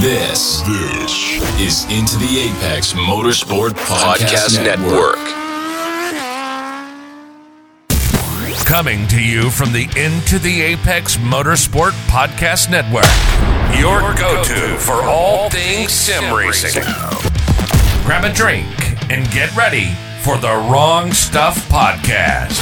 This, this is Into the Apex Motorsport Podcast, Podcast Network. Network. Coming to you from the Into the Apex Motorsport Podcast Network, your go to for all things sim racing. Grab a drink and get ready for the Wrong Stuff Podcast.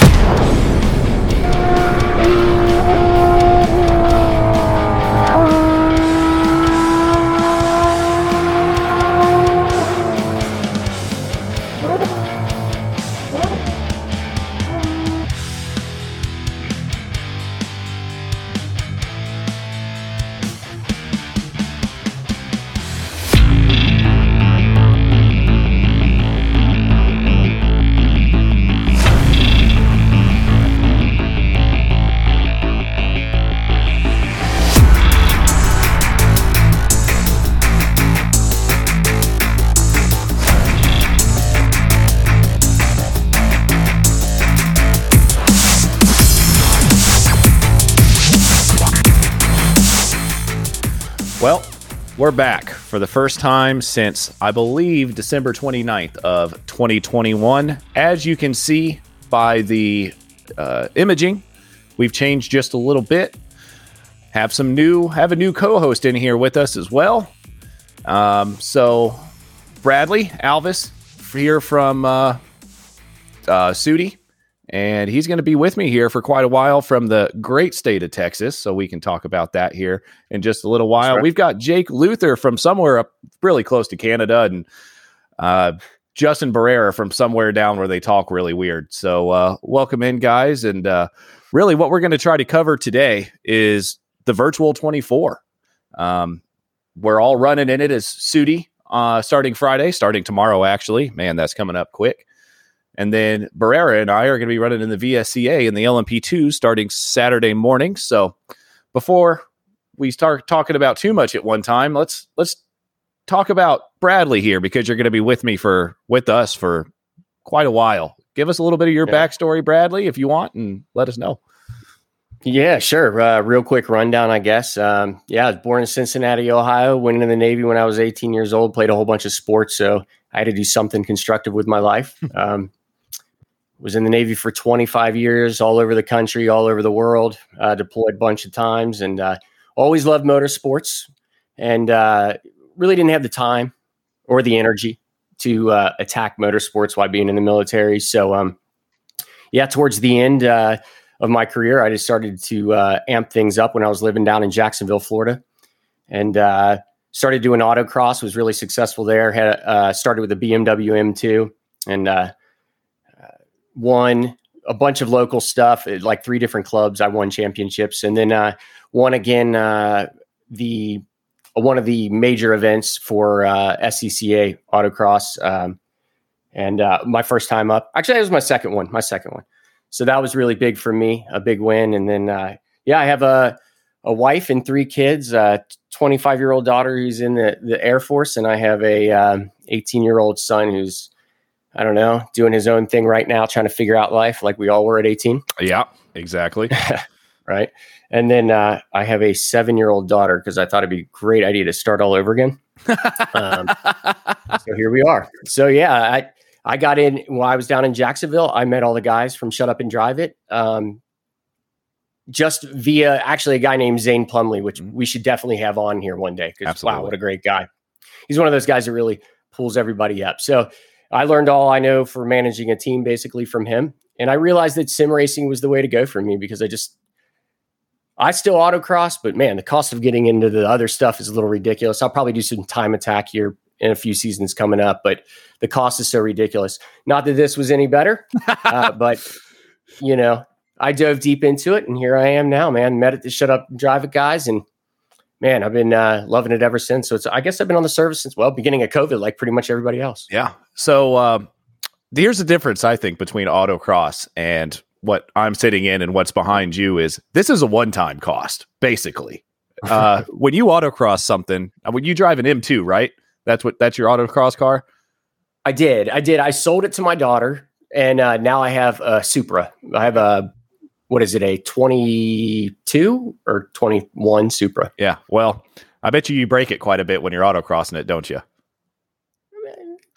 We're back for the first time since I believe December 29th of 2021. As you can see by the uh, imaging, we've changed just a little bit. Have some new, have a new co-host in here with us as well. Um, so, Bradley Alvis here from uh, uh, Sudi, and he's going to be with me here for quite a while from the great state of Texas. So we can talk about that here in just a little while. right. We've got Jake Luther from somewhere up really close to Canada, and uh, Justin Barrera from somewhere down where they talk really weird. So uh, welcome in, guys. And uh, really, what we're going to try to cover today is the virtual 24. Um, we're all running in it as Sudi uh, starting Friday, starting tomorrow, actually. Man, that's coming up quick. And then Barrera and I are going to be running in the VSCA and the LMP2 starting Saturday morning. So before we start talking about too much at one time, let's let's talk about Bradley here because you're going to be with me for with us for quite a while. Give us a little bit of your Yeah. backstory, Bradley, if you want, and let us know. Yeah, sure. Uh, real quick rundown, I guess. Um, yeah, I was born in Cincinnati, Ohio. Went in the Navy when I was 18 years old. Played a whole bunch of sports, so I had to do something constructive with my life. Um, was in the Navy for 25 years, all over the country, all over the world. Uh, deployed a bunch of times, and uh, always loved motorsports. And uh, really didn't have the time or the energy to uh, attack motorsports while being in the military. So, um, yeah, towards the end. Uh, of my career, I just started to uh, amp things up when I was living down in Jacksonville, Florida, and started doing autocross. Was really successful there. Had started with a BMW M2 and won a bunch of local stuff like three different clubs. I won championships, and then uh, won again uh, the one of the major events for uh, SCCA autocross. Um, and uh, my first time up, actually, it was my second one. My second one so that was really big for me, a big win. And then, uh, yeah, I have a a wife and three kids, a 25 year old daughter who's in the, the Air Force, and I have a um, 18 year old son who's I don't know doing his own thing right now, trying to figure out life like we all were at 18, Yeah, exactly. right? And then uh, I have a seven year old daughter because I thought it'd be a great idea to start all over again. Um, so here we are. So yeah, I I got in while I was down in Jacksonville. I met all the guys from Shut Up and Drive It. Um, just via actually a guy named Zane Plumley, which we should definitely have on here one day. Because wow, what a great guy! He's one of those guys that really pulls everybody up. So I learned all I know for managing a team basically from him, and I realized that sim racing was the way to go for me because I just I still autocross, but man, the cost of getting into the other stuff is a little ridiculous. I'll probably do some time attack here in a few seasons coming up, but the cost is so ridiculous. Not that this was any better, uh, but you know, I dove deep into it, and here I am now, man. Met at the Shut Up and Drive It guys, and man, I've been uh, loving it ever since. So it's I guess I've been on the service since well, beginning of COVID, like pretty much everybody else. Yeah. So um, here's the difference, I think, between autocross and what I'm sitting in and what's behind you is this is a one time cost, basically. Uh, when you autocross something, uh, when you drive an M2, right? That's what that's your autocross car. I did. I did. I sold it to my daughter, and uh, now I have a Supra. I have a what is it? A twenty-two or twenty-one Supra? Yeah. Well, I bet you you break it quite a bit when you're autocrossing it, don't you?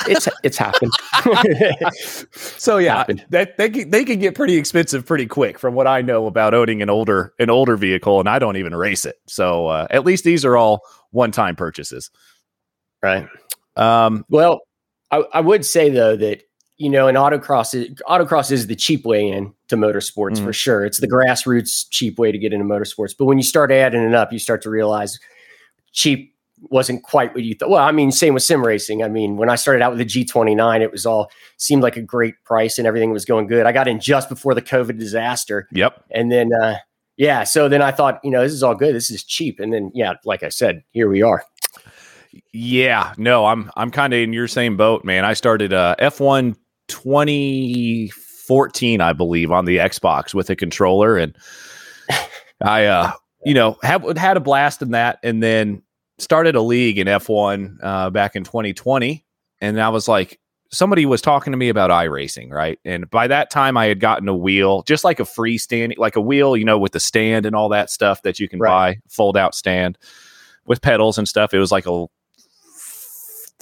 It's it's happened. so yeah, happened. that they can, they can get pretty expensive pretty quick. From what I know about owning an older an older vehicle, and I don't even race it. So uh, at least these are all one time purchases, right? Um, well, I, I would say though that you know, an autocross is, autocross is the cheap way in to motorsports mm. for sure. It's the grassroots cheap way to get into motorsports. But when you start adding it up, you start to realize cheap wasn't quite what you thought. Well, I mean, same with sim racing. I mean, when I started out with the G29, it was all seemed like a great price and everything was going good. I got in just before the COVID disaster. Yep. And then, uh, yeah, so then I thought, you know, this is all good. This is cheap. And then, yeah, like I said, here we are. Yeah, no, I'm I'm kind of in your same boat, man. I started uh, F1 2014, I believe, on the Xbox with a controller, and I, uh, you know, have had a blast in that, and then started a league in F1 uh, back in 2020, and I was like, somebody was talking to me about iRacing, right? And by that time, I had gotten a wheel, just like a freestanding, like a wheel, you know, with the stand and all that stuff that you can right. buy, fold out stand with pedals and stuff. It was like a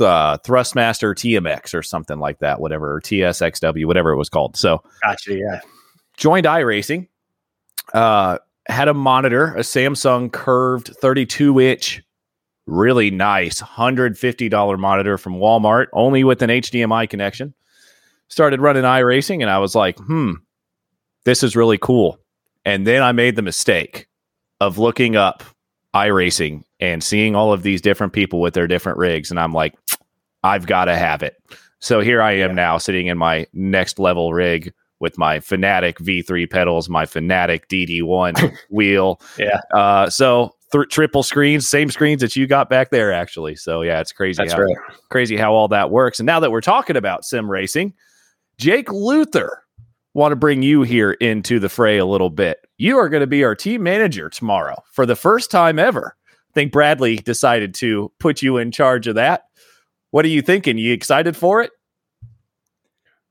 uh, Thrustmaster TMX or something like that, whatever, or TSXW, whatever it was called. So, gotcha. Yeah. Joined iRacing, uh, had a monitor, a Samsung curved 32 inch, really nice $150 monitor from Walmart, only with an HDMI connection. Started running iRacing, and I was like, hmm, this is really cool. And then I made the mistake of looking up iRacing and seeing all of these different people with their different rigs. And I'm like, I've got to have it. So here I am yeah. now sitting in my next level rig with my Fanatec V3 pedals, my Fanatec DD1 wheel. Yeah. Uh, so th- triple screens, same screens that you got back there, actually. So yeah, it's crazy. That's how, right. Crazy how all that works. And now that we're talking about sim racing, Jake Luther, want to bring you here into the fray a little bit. You are going to be our team manager tomorrow for the first time ever. I think Bradley decided to put you in charge of that. What are you thinking? You excited for it?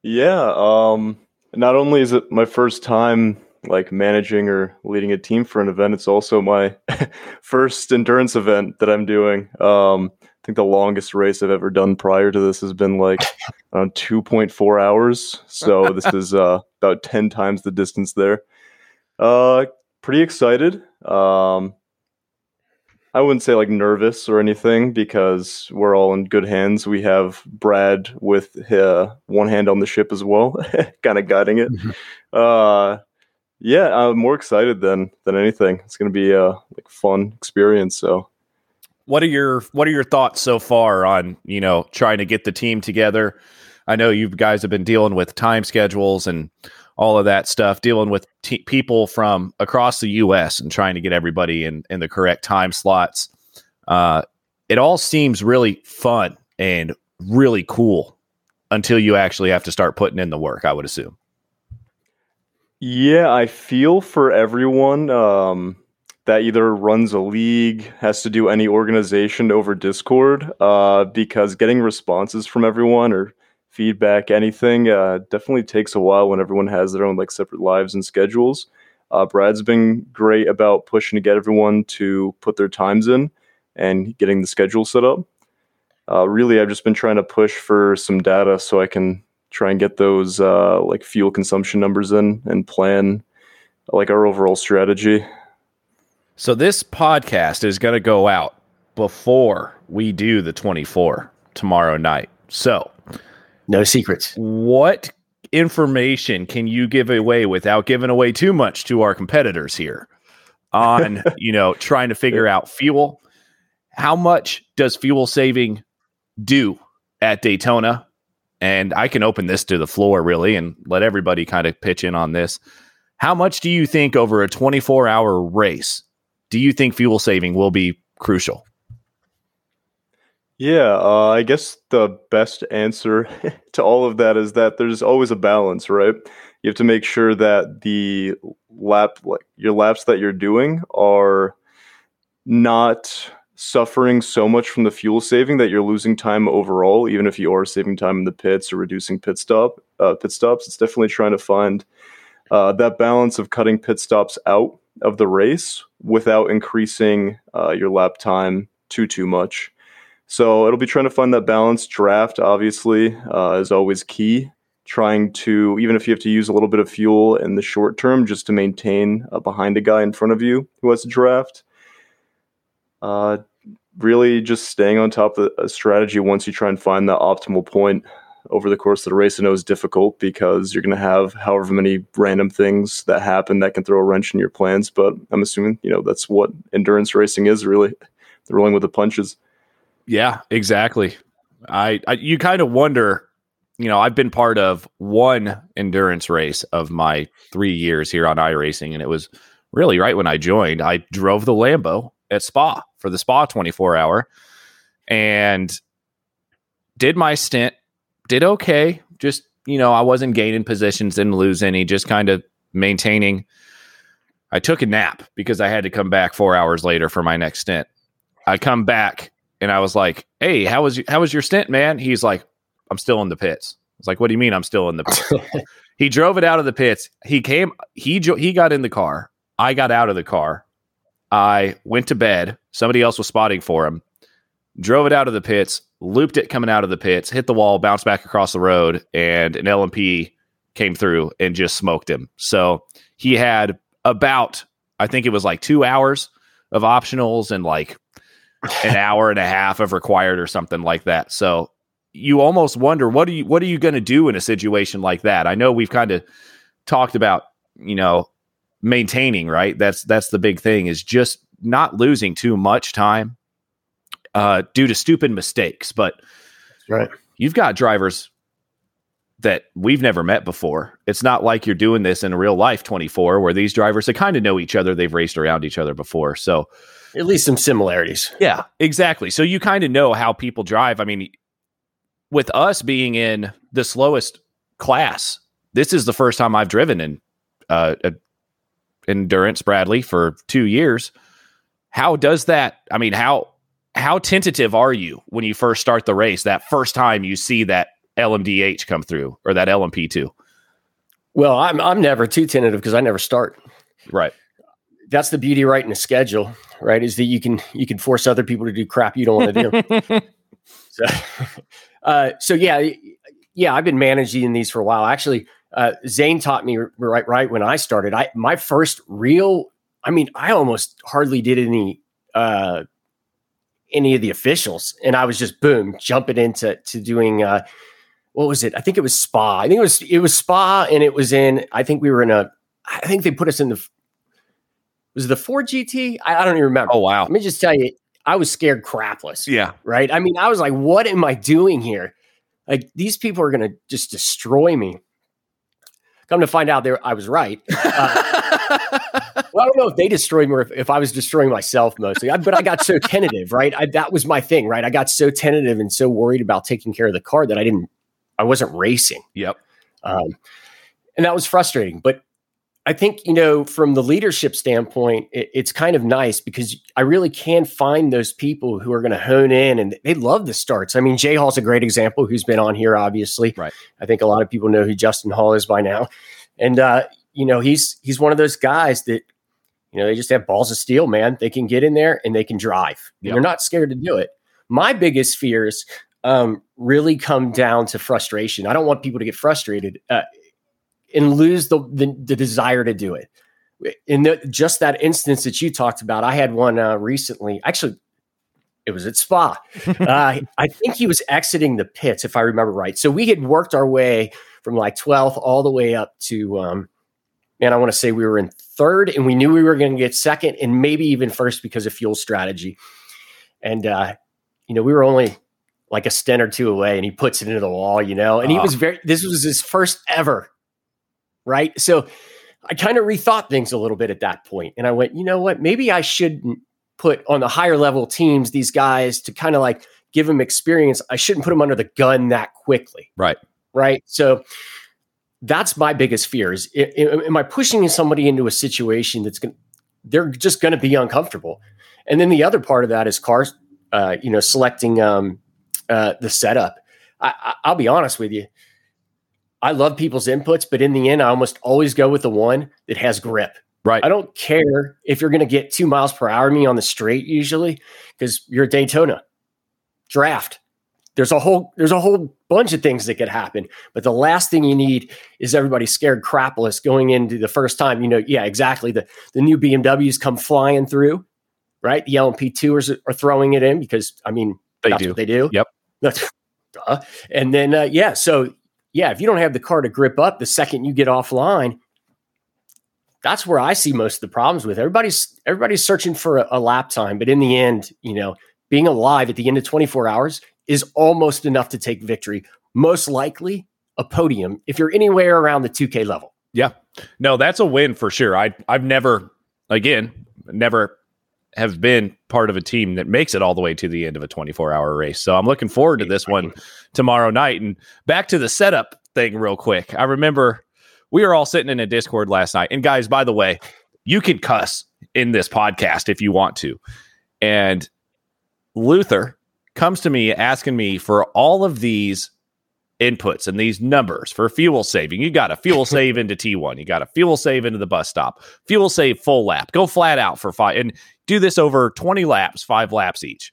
Yeah. Um, not only is it my first time like managing or leading a team for an event, it's also my first endurance event that I'm doing. Um, I think the longest race I've ever done prior to this has been like around 2.4 hours. So this is uh, about 10 times the distance there. Uh, pretty excited. Um, I wouldn't say like nervous or anything because we're all in good hands. We have Brad with uh, one hand on the ship as well, kind of guiding it. Mm-hmm. Uh, yeah, I'm more excited than than anything. It's going to be a like fun experience. So, what are your what are your thoughts so far on you know trying to get the team together? I know you guys have been dealing with time schedules and all of that stuff, dealing with t- people from across the U.S. and trying to get everybody in in the correct time slots. Uh, it all seems really fun and really cool until you actually have to start putting in the work. I would assume. Yeah, I feel for everyone um, that either runs a league, has to do any organization over Discord, uh, because getting responses from everyone or feedback, anything. Uh, definitely takes a while when everyone has their own like separate lives and schedules. Uh, Brad's been great about pushing to get everyone to put their times in and getting the schedule set up. Uh, really, I've just been trying to push for some data so I can try and get those uh, like fuel consumption numbers in and plan like our overall strategy. So this podcast is going to go out before we do the 24 tomorrow night. So no secrets. What information can you give away without giving away too much to our competitors here on, you know, trying to figure out fuel? How much does fuel saving do at Daytona? And I can open this to the floor really and let everybody kind of pitch in on this. How much do you think over a 24 hour race do you think fuel saving will be crucial? Yeah, uh, I guess the best answer to all of that is that there's always a balance, right? You have to make sure that the lap, like your laps that you're doing, are not suffering so much from the fuel saving that you're losing time overall. Even if you are saving time in the pits or reducing pit stop uh, pit stops, it's definitely trying to find uh, that balance of cutting pit stops out of the race without increasing uh, your lap time too too much. So it'll be trying to find that balance. Draft obviously uh, is always key. Trying to even if you have to use a little bit of fuel in the short term just to maintain uh, behind a guy in front of you who has a draft. Uh, really just staying on top of a strategy once you try and find that optimal point over the course of the race. I know is difficult because you're going to have however many random things that happen that can throw a wrench in your plans. But I'm assuming you know that's what endurance racing is really. They're rolling with the punches. Yeah, exactly. I, I you kind of wonder. You know, I've been part of one endurance race of my three years here on iRacing, and it was really right when I joined. I drove the Lambo at Spa for the Spa 24 hour and did my stint did okay. Just, you know, I wasn't gaining positions, didn't lose any, just kind of maintaining. I took a nap because I had to come back four hours later for my next stint. I come back and I was like, "Hey, how was you, how was your stint, man?" He's like, "I'm still in the pits." I was like, "What do you mean I'm still in the pits?" he drove it out of the pits. He came. He he got in the car. I got out of the car. I went to bed. Somebody else was spotting for him. Drove it out of the pits looped it coming out of the pits, hit the wall, bounced back across the road, and an LMP came through and just smoked him. So he had about, I think it was like two hours of optionals and like an hour and a half of required or something like that. So you almost wonder what are you what are you going to do in a situation like that? I know we've kind of talked about, you know, maintaining, right? That's that's the big thing is just not losing too much time uh, due to stupid mistakes. But right, you've got drivers that we've never met before. It's not like you're doing this in a real life 24, where these drivers they kind of know each other. They've raced around each other before, so at least some similarities. Yeah, exactly. So you kind of know how people drive. I mean, with us being in the slowest class, this is the first time I've driven in uh, endurance Bradley for two years. How does that? I mean, how how tentative are you when you first start the race that first time you see that LMDH come through or that LMP2? Well, I'm I'm never too tentative because I never start. Right. That's the beauty right in a schedule, right? Is that you can you can force other people to do crap you don't want to do. so, uh, so yeah, yeah, I've been managing these for a while. Actually, uh, Zane taught me right right when I started. I my first real, I mean, I almost hardly did any uh, any of the officials, and I was just boom jumping into to doing. Uh, what was it? I think it was Spa. I think it was it was Spa, and it was in. I think we were in a. I think they put us in the. Was the Ford GT? I, I don't even remember. Oh wow! Let me just tell you, I was scared crapless. Yeah. Right. I mean, I was like, "What am I doing here? Like these people are going to just destroy me." Come to find out, there I was right. Uh, well, I don't know if they destroyed me or if, if I was destroying myself mostly, I, but I got so tentative, right? I, that was my thing, right? I got so tentative and so worried about taking care of the car that I didn't, I wasn't racing. Yep. Um, and that was frustrating. But I think, you know, from the leadership standpoint, it, it's kind of nice because I really can find those people who are going to hone in and they love the starts. I mean, Jay Hall's a great example who's been on here, obviously. Right. I think a lot of people know who Justin Hall is by now. And, uh, you know, he's he's one of those guys that, you know, they just have balls of steel, man. They can get in there and they can drive. Yep. They're not scared to do it. My biggest fears um, really come down to frustration. I don't want people to get frustrated. Uh, and lose the, the, the desire to do it. In the, just that instance that you talked about, I had one uh, recently. Actually, it was at Spa. uh, I think he was exiting the pits, if I remember right. So we had worked our way from like 12th all the way up to, um, man, I want to say we were in third, and we knew we were going to get second and maybe even first because of fuel strategy. And, uh, you know, we were only like a stint or two away, and he puts it into the wall, you know, and he was very, this was his first ever right? So I kind of rethought things a little bit at that point, and I went, you know what? Maybe I shouldn't put on the higher level teams these guys to kind of like give them experience. I shouldn't put them under the gun that quickly, right? Right. So that's my biggest fear: is am I pushing somebody into a situation that's going? They're just going to be uncomfortable. And then the other part of that is cars, uh, you know, selecting um, uh, the setup. I, I'll be honest with you I love people's inputs, but in the end, I almost always go with the one that has grip. Right. I don't care if you're going to get two miles per hour me on the straight usually because you're at Daytona draft. There's a whole there's a whole bunch of things that could happen, but the last thing you need is everybody scared crapless going into the first time. You know, yeah, exactly. The the new BMWs come flying through, right? The LMP2s are throwing it in because I mean They that's do. what they do. Yep. That's duh. and then uh, yeah, so yeah, if you don't have the car to grip up the second you get offline, that's where I see most of the problems with everybody's everybody's searching for a, a lap time, but in the end, you know, being alive at the end of 24 hours is almost enough to take victory. Most likely a podium if you're anywhere around the 2K level. Yeah. No, that's a win for sure. I I've never again, never have been part of a team that makes it all the way to the end of a 24-hour race. So I'm looking forward to this one tomorrow night and back to the setup thing real quick. I remember we were all sitting in a Discord last night. And guys, by the way, you can cuss in this podcast if you want to. And Luther comes to me asking me for all of these inputs and these numbers for fuel saving. You got a fuel save into T1, you got a fuel save into the bus stop, fuel save full lap, go flat out for five, and do this over 20 laps, five laps each.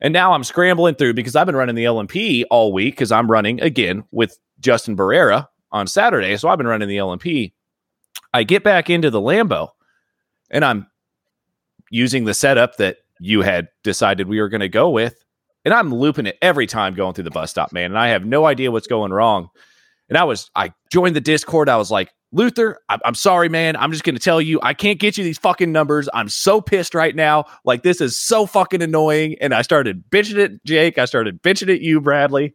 And now I'm scrambling through because I've been running the LMP all week because I'm running again with Justin Barrera on Saturday. So I've been running the LMP. I get back into the Lambo and I'm using the setup that you had decided we were going to go with. And I'm looping it every time going through the bus stop, man. And I have no idea what's going wrong. And I was, I joined the Discord. I was like, Luther, I- I'm sorry, man. I'm just going to tell you, I can't get you these fucking numbers. I'm so pissed right now. Like, this is so fucking annoying. And I started bitching at Jake. I started bitching at you, Bradley.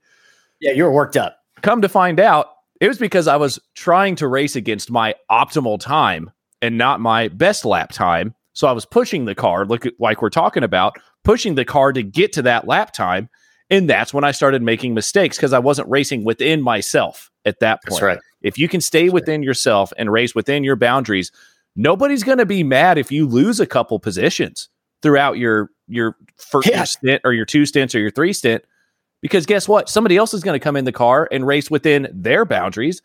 Yeah, you're worked up. Come to find out, it was because I was trying to race against my optimal time and not my best lap time. So I was pushing the car, look at, like we're talking about, pushing the car to get to that lap time. And that's when I started making mistakes because I wasn't racing within myself at that point. That's right. If you can stay within yourself and race within your boundaries, nobody's going to be mad if you lose a couple positions throughout your your first Yeah. your stint or your two stints or your three stint. Because guess what? Somebody else is going to come in the car and race within their boundaries,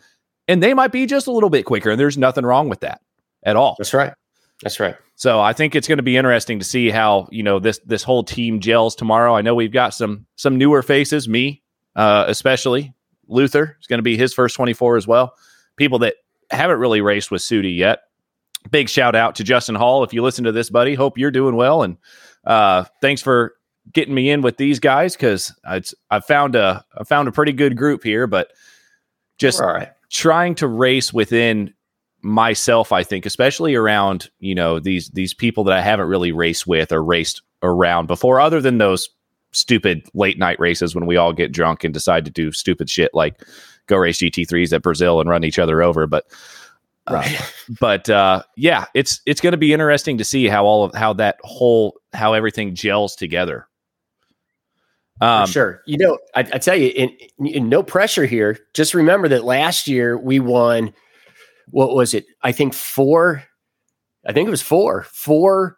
and they might be just a little bit quicker. And there's nothing wrong with that at all. That's right. That's right. So I think it's going to be interesting to see how you know this this whole team gels tomorrow. I know we've got some some newer faces, me uh, especially. Luther is going to be his first 24 as well. People that haven't really raced with Sudi yet. Big shout out to Justin Hall. If you listen to this, buddy, hope you're doing well. And uh, thanks for getting me in with these guys because I've found a I found a pretty good group here. But just We're all right. trying to race within myself i think especially around you know these these people that i haven't really raced with or raced around before other than those stupid late night races when we all get drunk and decide to do stupid shit like go race gt3s at brazil and run each other over but uh, but uh yeah it's it's going to be interesting to see how all of how that whole how everything gels together um sure. You know, I, I tell you, in, in no pressure here. Just remember that last year we won. What was it? I think four. I think it was four. Four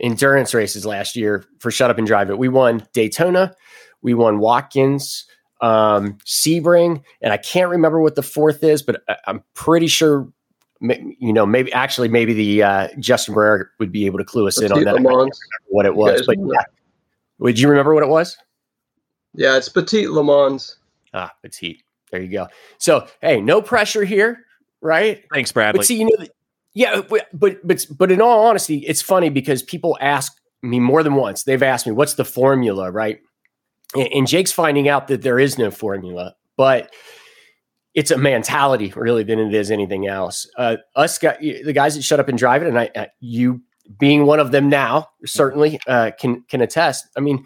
endurance races last year for Shut Up and Drive It. We won Daytona. We won Watkins, um, Sebring, and I can't remember what the fourth is, but I, I'm pretty sure. You know, maybe actually, maybe the uh, Justin Barrera would be able to clue us in on that. I can't what it was, but yeah. Would you remember what it was? Yeah, it's Petit Le Mans. Ah, heat. There you go. So, hey, no pressure here, right? thanks bradley But see, you know, yeah, but but but in all honesty, it's funny because people ask me more than once. They've asked me, "What's the formula?" Right? And, and Jake's finding out that there is no formula, but it's a mentality really than it is anything else. Uh, us, got, the guys that shut up and drive it, and I, uh, you being one of them now, certainly uh, can can attest. I mean,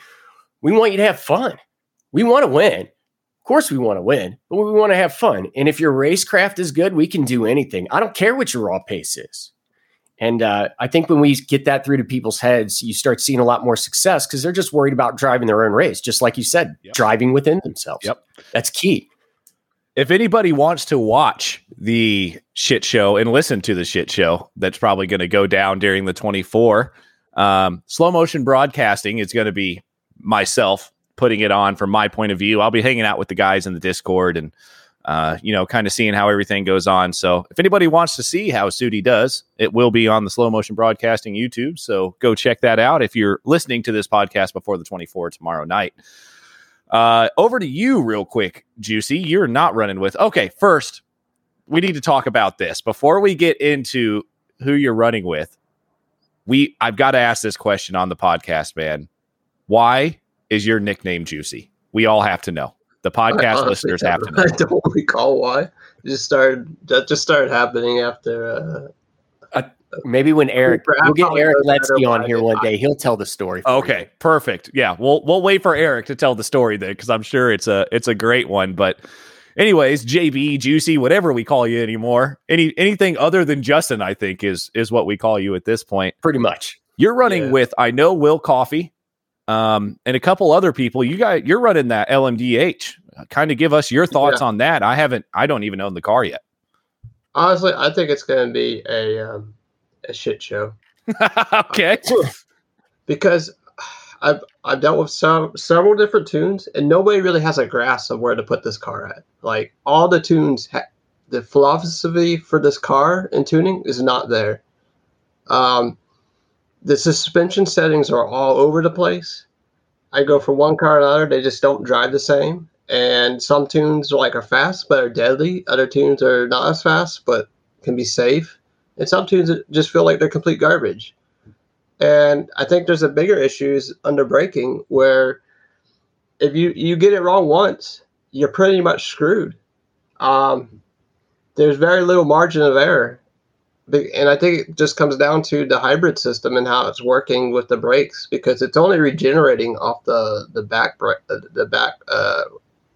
we want you to have fun. We want to win. Of course, we want to win, but we want to have fun. And if your racecraft is good, we can do anything. I don't care what your raw pace is. And uh, I think when we get that through to people's heads, you start seeing a lot more success because they're just worried about driving their own race, just like you said, Yep. driving within themselves. Yep. That's key. if anybody wants to watch the shit show and listen to the shit show that's probably going to go down during the 24 um, slow motion broadcasting is going to be myself putting it on from my point of view i'll be hanging out with the guys in the discord and uh, you know, kind of seeing how everything goes on. So if anybody wants to see how Sudi does, it will be on the Slow Motion Broadcasting YouTube. So go check that out if you're listening to this podcast before the 24 tomorrow night. Uh, over to you, real quick, Juicy. You're not running with. Okay, first, we need to talk about this before we get into who you're running with. We, I've got to ask this question on the podcast, man. Why is your nickname Juicy? We all have to know. The podcast listeners have to know. I don't recall why. It just started. That just started happening after. Uh, Maybe when Eric, Brad we'll get Eric knows Letsky on here one day. He'll tell the story. for Okay, you. perfect. Yeah, we'll we'll wait for Eric to tell the story then, because I'm sure it's a it's a great one. But, anyways, JB, Juicy, whatever we call you anymore, any anything other than Justin, I think is is what we call you at this point. pretty much. You're running Yeah. with I know Will Coffee, um, and a couple other people. You got you're running that LMDH. Kind of give us your thoughts on that. I haven't. I don't even own the car yet. honestly, I think it's going to be a um, a shit show okay. because I've I've dealt with some several different tunes, and nobody really has a grasp of where to put this car at. Like all the tunes, ha- the philosophy for this car and tuning is not there. Um, the suspension settings are all over the place. I go from one car to another; they just don't drive the same. And some tunes like are fast but are deadly. Other tunes are not as fast but can be safe. And some tunes just feel like they're complete garbage. And I think there's a bigger issues under braking where if you you get it wrong once, you're pretty much screwed. Um, there's very little margin of error, and I think it just comes down to the hybrid system and how it's working with the brakes because it's only regenerating off the the back uh, the back uh,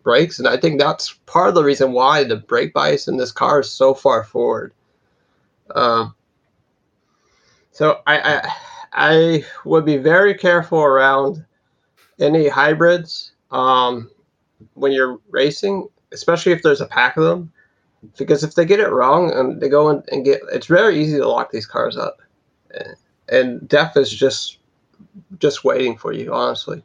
brakes, and I think that's part of the reason why the brake bias in this car is so far forward. Um, so I, I I would be very careful around any hybrids um, when you're racing, especially if there's a pack of them, because if they get it wrong and they go in and get, it's very easy to lock these cars up, and death is just just waiting for you. Honestly,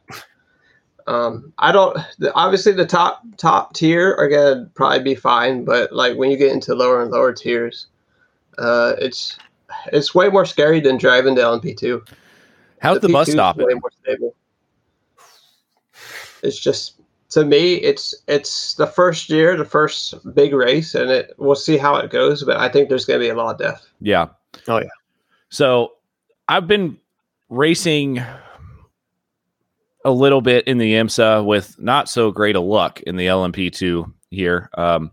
um, I don't. the- Obviously, the top top tier are gonna probably be fine, but like when you get into lower and lower tiers, uh, it's it's way more scary than driving the LMP2. How's the, bus P2 stopping? Way more stable. It's just to me, it's it's the first year, the first big race, and it we'll see how it goes. But I think there's going to be a lot of death. Yeah. Oh, yeah. So I've been racing a little bit in the IMSA with not so great a luck in the LMP2 here. Um,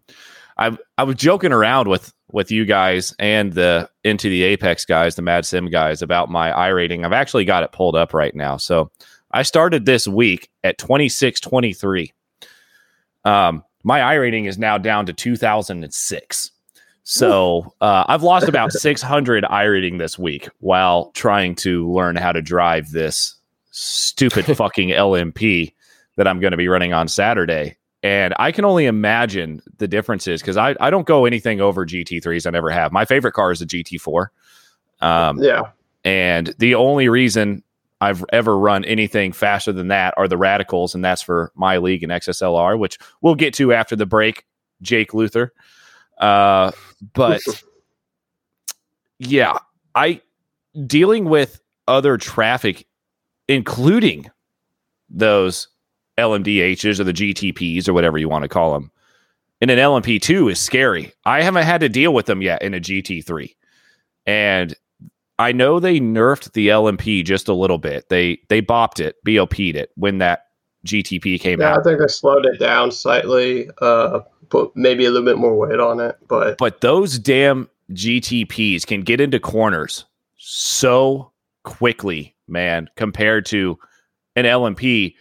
I I was joking around with with you guys and the into the Apex guys, the Mad Sim guys, about my I rating. I've actually got it pulled up right now. So I started this week at twenty six twenty three. Um, my I rating is now down to two thousand and six. So uh, I've lost about 600 I rating this week while trying to learn how to drive this stupid fucking LMP that I'm going to be running on Saturday. And I can only imagine the differences because I, I don't go anything over GT3s. I never have. My favorite car is a GT4. Um, Yeah, and the only reason I've ever run anything faster than that are the radicals, and that's for my league and XSLR, which we'll get to after the break. Jake Luther. Uh, but yeah, I dealing with other traffic, including those LMDHs or the GTPs or whatever you want to call them, in an LMP2 is scary. I haven't had to deal with them yet in a GT3. And I know they nerfed the LMP just a little bit. They they bopped it, BOP'd it when that GTP came out. I think they slowed it down slightly, uh, put maybe a little bit more weight on it. But But those damn GTPs can get into corners so quickly, man, compared to an LMP,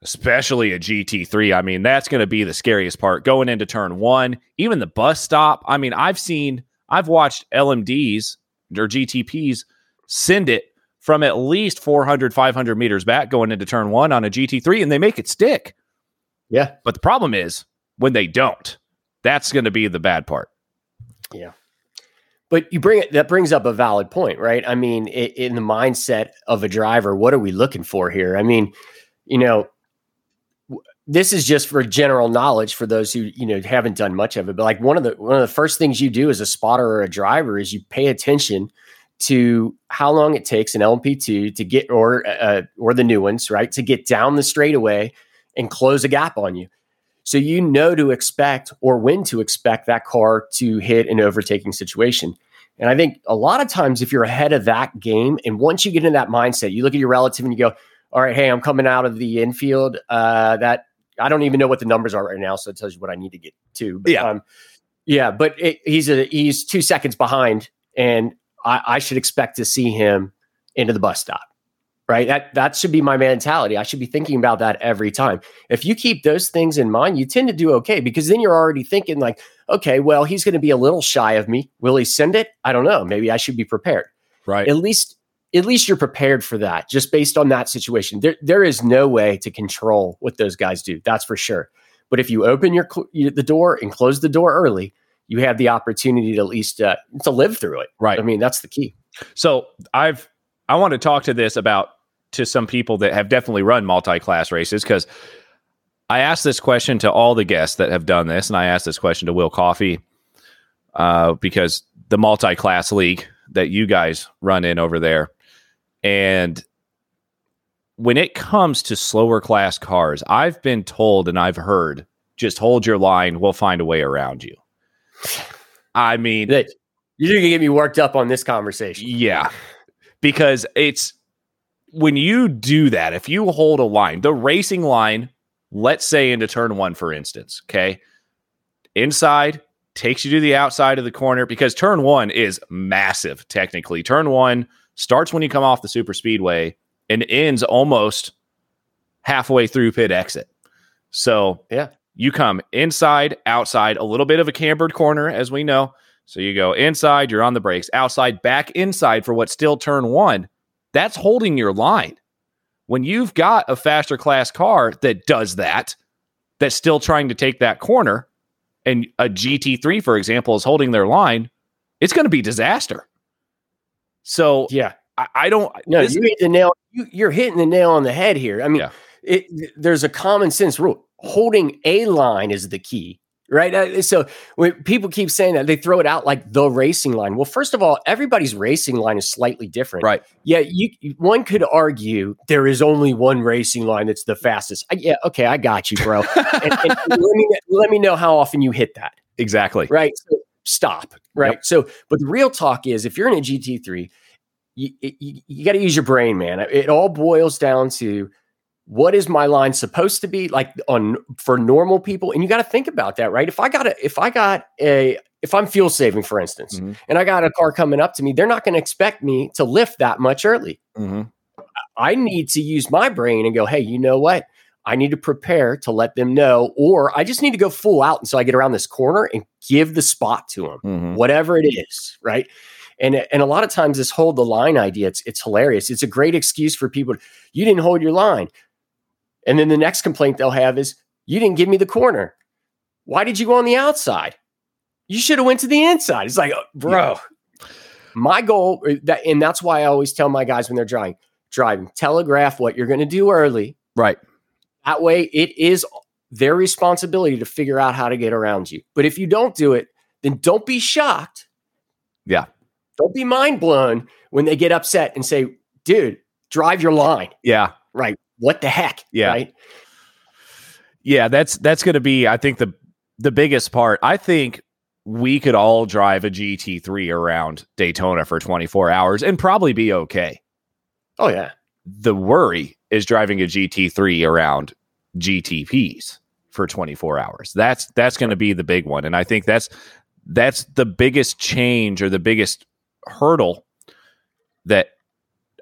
especially a GT3. I mean, that's going to be the scariest part going into turn one, even the bus stop. I mean, I've seen, I've watched LMDs or GTPs send it from at least 400, 500 meters back going into turn one on a GT3 and they make it stick. Yeah. But the problem is when they don't, that's going to be the bad part. Yeah. But you bring it that brings up a valid point, right? I mean, i in the mindset of a driver, what are we looking for here? I mean, you know, this is just for general knowledge for those who you know haven't done much of it. But like one of the one of the first things you do as a spotter or a driver is you pay attention to how long it takes an LMP2 to get or uh, or the new ones right to get down the straightaway and close a gap on you. So you know to expect or when to expect that car to hit an overtaking situation. And I think a lot of times, if you're ahead of that game, and once you get in that mindset, you look at your relative and you go, "All right, hey, I'm coming out of the infield. Uh, that I don't even know what the numbers are right now, so it tells you what I need to get to." But, Yeah. um, yeah. But it, he's a he's two seconds behind, and I, I should expect to see him into the bus stop. Right. That that should be my mentality. I should be thinking about that every time. If you keep those things in mind, you tend to do okay because then you're already thinking like, okay, well, he's going to be a little shy of me. Will he send it? I don't know. Maybe I should be prepared. Right. At least at least you're prepared for that just based on that situation. There there is no way to control what those guys do. That's for sure. But if you open your the door and close the door early, you have the opportunity to at least uh, to live through it. Right. I mean, that's the key. So I've I want to talk to this about to some people that have definitely run multi-class races because I asked this question to all the guests that have done this, and I asked this question to Will Coffee uh, because the multi-class league that you guys run in over there, and when it comes to slower class cars, I've been told and I've heard just hold your line, we'll find a way around you. I mean, you're to get me worked up on this conversation. yeah. Because it's when you do that, if you hold a line, the racing line, let's say into turn one, for instance, okay, inside takes you to the outside of the corner because turn one is massive technically. Turn one starts when you come off the super speedway and ends almost halfway through pit exit. So, Yeah. you come inside, outside, a little bit of a cambered corner, as we know. So you go inside, you're on the brakes, outside, back inside for what's still turn one. That's holding your line. When you've got a faster class car that does that, that's still trying to take that corner, and a GT3, for example, is holding their line, it's going to be disaster. So Yeah. I, I don't. No, this- you hit the nail. You, you're hitting the nail on the head here. I mean, Yeah. it, there's a common sense rule. Holding a line is the key, right? Uh, So when people keep saying that, they throw it out like the racing line. Well, first of all, everybody's racing line is slightly different. right. Yeah, you one could argue there is only one racing line that's the fastest. I, yeah, okay, I got you, bro. and, and let me let me know how often you hit that Exactly. right? So stop, right? So, but the real talk is if you're in a GT3, you, you, you got to use your brain, man. It all boils down to what is my line supposed to be like on for normal people, and you got to think about that, right? If I got a, if I got a, if I'm fuel saving, for instance, Mhm. and I got a car coming up to me, they're not going to expect me to lift that much early. Mhm. I need to use my brain and go, hey, you know what? I need to prepare to let them know, or I just need to go full out until I get around this corner and give the spot to them, Mhm. whatever it is, right? And and a lot of times this hold the line idea, it's it's hilarious. It's a great excuse for people. You didn't hold your line, and then the next complaint they'll have is you didn't give me the corner. Why did you go on the outside? You should have went to the inside. It's like, oh, bro. My goal uh, that, and that's why I always tell my guys when they're driving, driving, telegraph what you're going to do early. Right. That way, it is their responsibility to figure out how to get around you. But if you don't do it, then don't be shocked. Yeah. Don't be mind blown when they get upset and say, dude, drive your line. Yeah. Right. What the heck? Yeah. Right. Yeah, that's that's going to be I think the the biggest part. I think we could all drive a GT3 around Daytona for 24 hours and probably be okay. Oh, yeah. The worry is driving a GT3 around GTPs for 24 hours. That's that's going to be the big one and I think that's that's the biggest change or the biggest hurdle that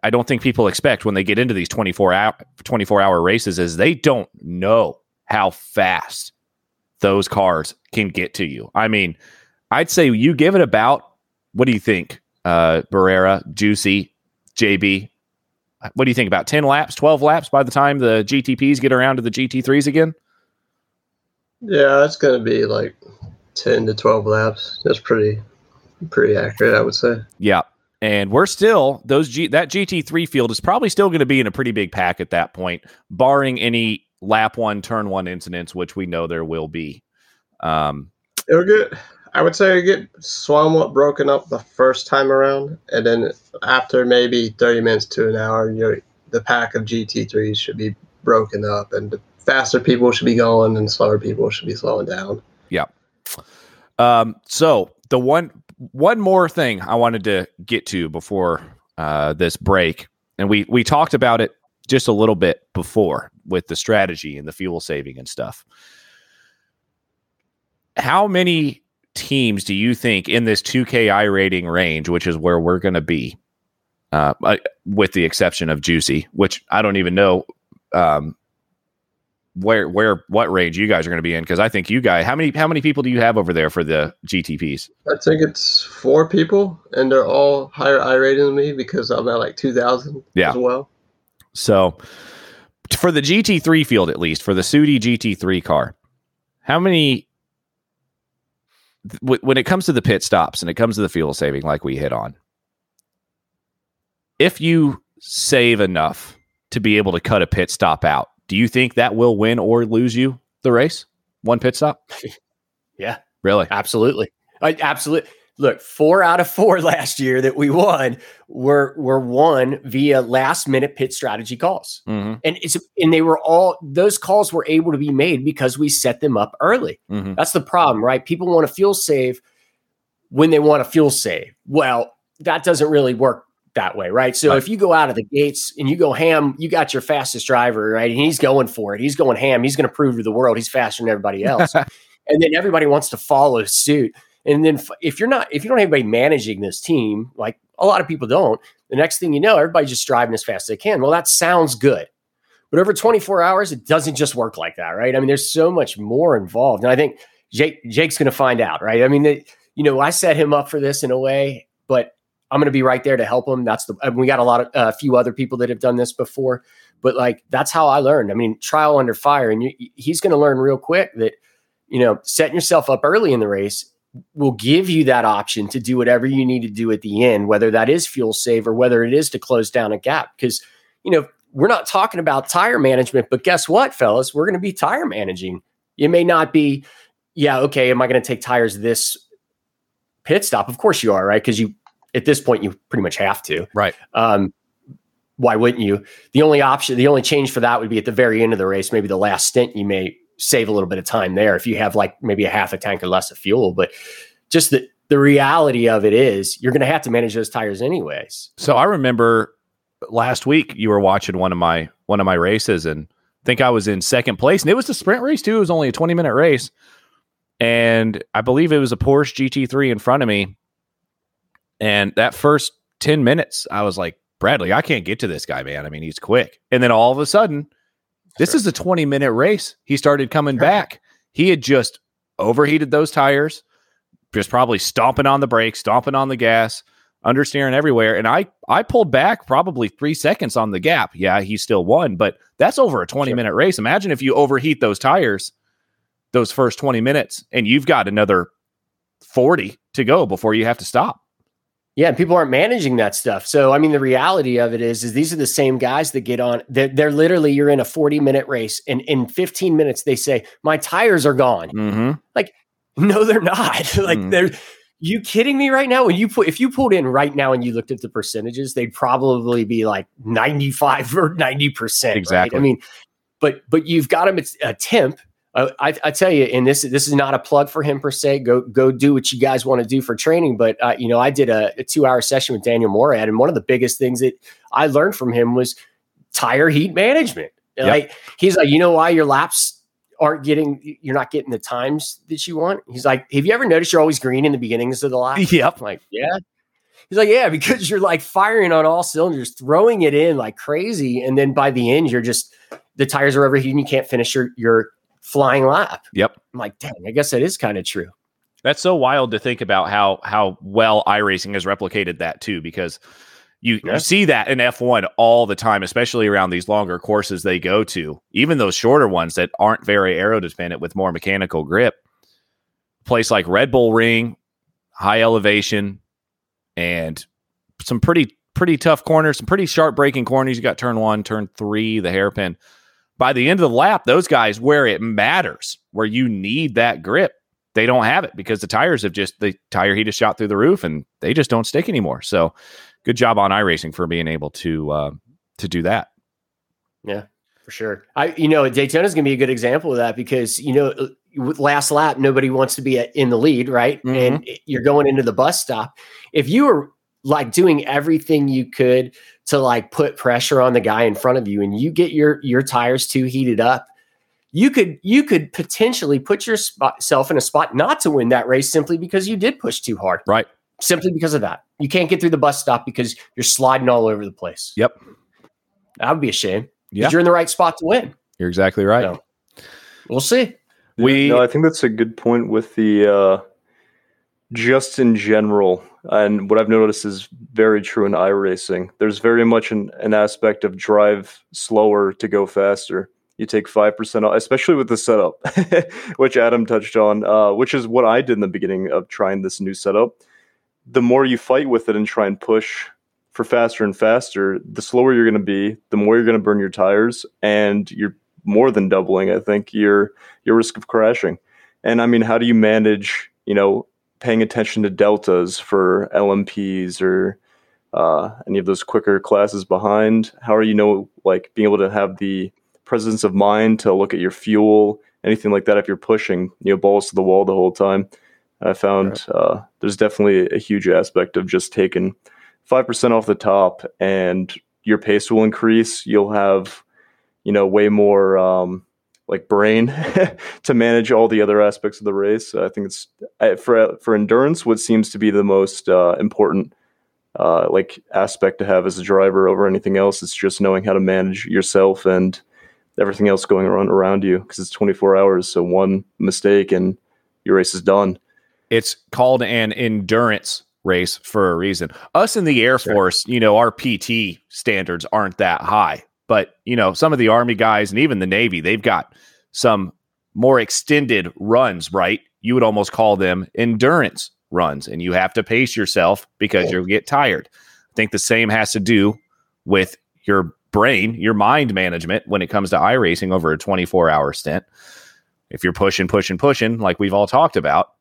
I don't think people expect when they get into these 24 hour 24 hour races is they don't know how fast those cars can get to you. I mean, I'd say you give it about what do you think? Uh Barrera, Juicy, JB. What do you think about 10 laps, 12 laps by the time the GTPs get around to the GT3s again? Yeah, it's going to be like 10 to 12 laps. That's pretty pretty accurate, I would say. Yeah. And we're still those G that GT3 field is probably still going to be in a pretty big pack at that point, barring any lap one, turn one incidents, which we know there will be. Um, It'll get. I would say it get somewhat broken up the first time around, and then after maybe thirty minutes to an hour, you the pack of GT3s should be broken up, and faster people should be going, and slower people should be slowing down. Yeah. Um, so the one one more thing I wanted to get to before uh, this break, and we we talked about it just a little bit before with the strategy and the fuel saving and stuff. How many teams do you think in this 2K iRating range, which is where we're going to be, uh, uh, with the exception of Juicy, which I don't even know um, where where what range you guys are going to be in because I think you guys how many how many people do you have over there for the GTPs? I think it's four people, and they're all higher iRating than me because I'm at like two thousand Yeah. as well. So for the GT3 field, at least for the Sudi GT3 car, how many? Wh- When it comes to the pit stops and it comes to the fuel saving, like we hit on, if you save enough to be able to cut a pit stop out, do you think that will win or lose you the race? One pit stop, Yeah, really? absolutely. I, absolutely. Look, four out of four last year that we won were were won via last minute pit strategy calls, Mm-hmm, and it's and they were all those calls were able to be made because we set them up early. mm-hmm. That's the problem, right? People want to fuel save when they want to fuel save. Well, that doesn't really work that way, right? So Right. if you go out of the gates and you go ham, you got your fastest driver, right? And he's going for it. He's going ham. He's going to prove to the world he's faster than everybody else. and then everybody wants to follow suit. And then if you're not, if you don't have anybody managing this team, like a lot of people don't, the next thing you know, everybody's just driving as fast as they can. Well, that sounds good. But over 24 hours, it doesn't just work like that, right? I mean, there's so much more involved. And I think Jake Jake's going to find out, right? I mean, they, you know, I set him up for this in a way, but I'm going to be right there to help him. That's the I mean, we got a lot of a few other people that have done this before, but like that's how I learned. I mean, trial under fire, and you, he's going to learn real quick that you know setting yourself up early in the race will give you that option to do whatever you need to do at the end, whether that is fuel save or whether it is to close down a gap. Because you know we're not talking about tire management, but guess what, fellas? We're going to be tire managing. It may not be, yeah, okay. Am I going to take tires this pit stop? Of course you are, right? Because you at this point you pretty much have to. Right. Um, why wouldn't you? The only option, the only change for that would be at the very end of the race, maybe the last stint. You may save a little bit of time there if you have like maybe a half a tank or less of fuel. But just the the reality of it is, you're going to have to manage those tires anyways. So I remember last week you were watching one of my one of my races and I think I was in second place and it was the sprint race too. It was only a 20 minute race. And I believe it was a Porsche GT3 in front of me. And that first 10 minutes, I was like, Bradley, I can't get to this guy, man. I mean, he's quick. And then all of a sudden, this Sure. is a 20 minute race. He started coming back. He had just overheated those tires, just probably stomping on the brakes, stomping on the gas, understeering everywhere. And I I pulled back probably three seconds on the gap. Yeah, he still won, but that's over a 20 Sure. minute race. Imagine if you overheat those tires those first 20 minutes and you've got another 40 to go before you have to stop. Yeah, people aren't managing that stuff. So, I mean, the reality of it is, is these are the same guys that get on. They're, they're literally you're in a 40 minute race, and in 15 minutes they say my tires are gone. Mm-hmm. No, they're not. like Mm. they're. You kidding me right now? When you put if you pulled in right now and you looked at the percentages, they'd probably be like 95 or 90 percent. Exactly. I mean, but but you've got them. at a temp. I, I tell you, and this this is not a plug for him per se. Go go do what you guys want to do for training. But uh, you know, I did a, a two hour session with Daniel Morad, and one of the biggest things that I learned from him was tire heat management. Yep. Like he's like, you know why your laps aren't getting you're not getting the times that you want. He's like, have you ever noticed you're always green in the beginnings of the lap? Yep. I'm like, yeah. He's like, yeah, because you're like firing on all cylinders, throwing it in like crazy, and then by the end, you're just the tires are overheating. You can't finish your your flying lap. Yep. I'm like, dang, I guess that is kind of true. That's so wild to think about how how well iRacing has replicated that too, because you, Yeah. you see that in F1 all the time, especially around these longer courses they go to, even those shorter ones that aren't very aero dependent with more mechanical grip. Place like Red Bull Ring, high elevation, and some pretty pretty tough corners, some pretty sharp braking corners. You got turn one, turn three, the hairpin. By the end of the lap, those guys where it matters, where you need that grip, they don't have it because the tires have just the tire heat has shot through the roof and they just don't stick anymore. So, good job on iRacing for being able to uh, to do that. Yeah, for sure. I you know Daytona is going to be a good example of that because you know with last lap nobody wants to be in the lead, right? Mm-hmm. And you're going into the bus stop. If you were like doing everything you could to like put pressure on the guy in front of you and you get your your tires too heated up you could you could potentially put yourself in a spot not to win that race simply because you did push too hard. Right. Simply because of that. You can't get through the bus stop because you're sliding all over the place. Yep. That would be a shame yeah. you're in the right spot to win. You're exactly right. So, we'll see. We no i think that's a good point with the uh just in general and what I've noticed is very true in iRacing. There's very much an, an aspect of drive slower to go faster. You take 5% off, especially with the setup, which Adam touched on, uh, which is what I did in the beginning of trying this new setup. The more you fight with it and try and push for faster and faster, the slower you're going to be, the more you're going to burn your tires, and you're more than doubling, I think, your your risk of crashing. And I mean, how do you manage, you know, paying attention to deltas for LMPs or uh, any of those quicker classes behind? How are you know like being able to have the presence of mind to look at your fuel, anything like that? If you're pushing, you know, balls to the wall the whole time, I found right. uh, there's definitely a huge aspect of just taking five percent off the top, and your pace will increase. You'll have, you know, way more. Um, like brain to manage all the other aspects of the race. I think it's for for endurance what seems to be the most uh, important uh, like aspect to have as a driver over anything else. It's just knowing how to manage yourself and everything else going around around you because it's 24 hours. So one mistake and your race is done. It's called an endurance race for a reason. Us in the Air. Force, you know, our PT standards aren't that high. But, you know, some of the Army guys and even the Navy, they've got some more extended runs, right? You would almost call them endurance runs, and you have to pace yourself because you'll get tired. I think the same has to do with your brain, your mind management when it comes to iRacing over a 24 hour stint. If you're pushing, pushing, pushing, like we've all talked about,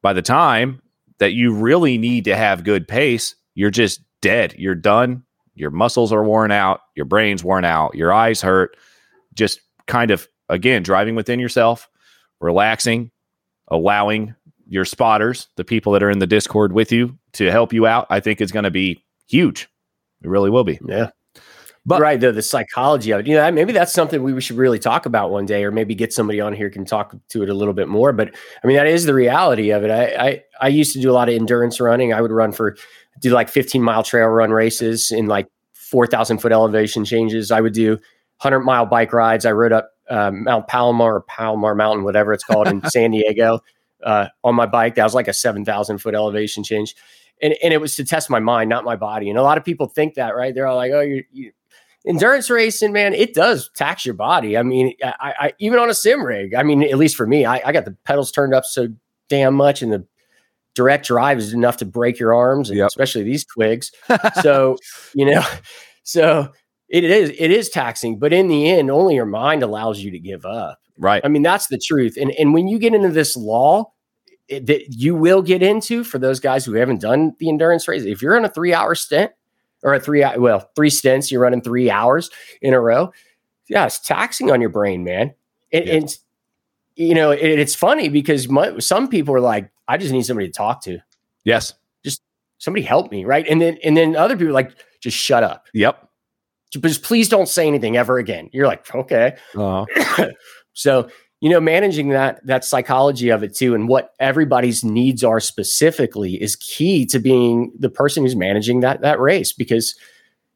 by the time that you really need to have good pace, you're just dead. You're done your muscles are worn out, your brain's worn out, your eyes hurt. Just kind of, again, driving within yourself, relaxing, allowing your spotters, the people that are in the Discord with you, to help you out, I think is going to be huge. It really will be. Yeah. But right, the the psychology of it, you know, maybe that's something we should really talk about one day, or maybe get somebody on here can talk to it a little bit more. But I mean, that is the reality of it. I I, I used to do a lot of endurance running. I would run for do like 15 mile trail run races in like 4,000 foot elevation changes. I would do 100 mile bike rides. I rode up uh, Mount Palomar or Palomar Mountain, whatever it's called in San Diego uh, on my bike. That was like a 7,000 foot elevation change. And, and it was to test my mind, not my body. And a lot of people think that, right? They're all like, oh, you're, you endurance racing, man, it does tax your body. I mean, I, I, even on a sim rig, I mean, at least for me, I, I got the pedals turned up so damn much and the direct drive is enough to break your arms, and yep. especially these twigs. so, you know, so it is it is taxing, but in the end, only your mind allows you to give up. Right. I mean, that's the truth. And and when you get into this law it, that you will get into for those guys who haven't done the endurance race, if you're in a three hour stint or a three well three stints, you're running three hours in a row. Yeah, it's taxing on your brain, man. And, yeah. and you know, it, it's funny because my, some people are like, I just need somebody to talk to. Yes. Just somebody help me. Right. And then, and then other people like, just shut up. Yep. Just please don't say anything ever again. You're like, okay. Uh-huh. so, you know, managing that, that psychology of it too, and what everybody's needs are specifically is key to being the person who's managing that, that race because,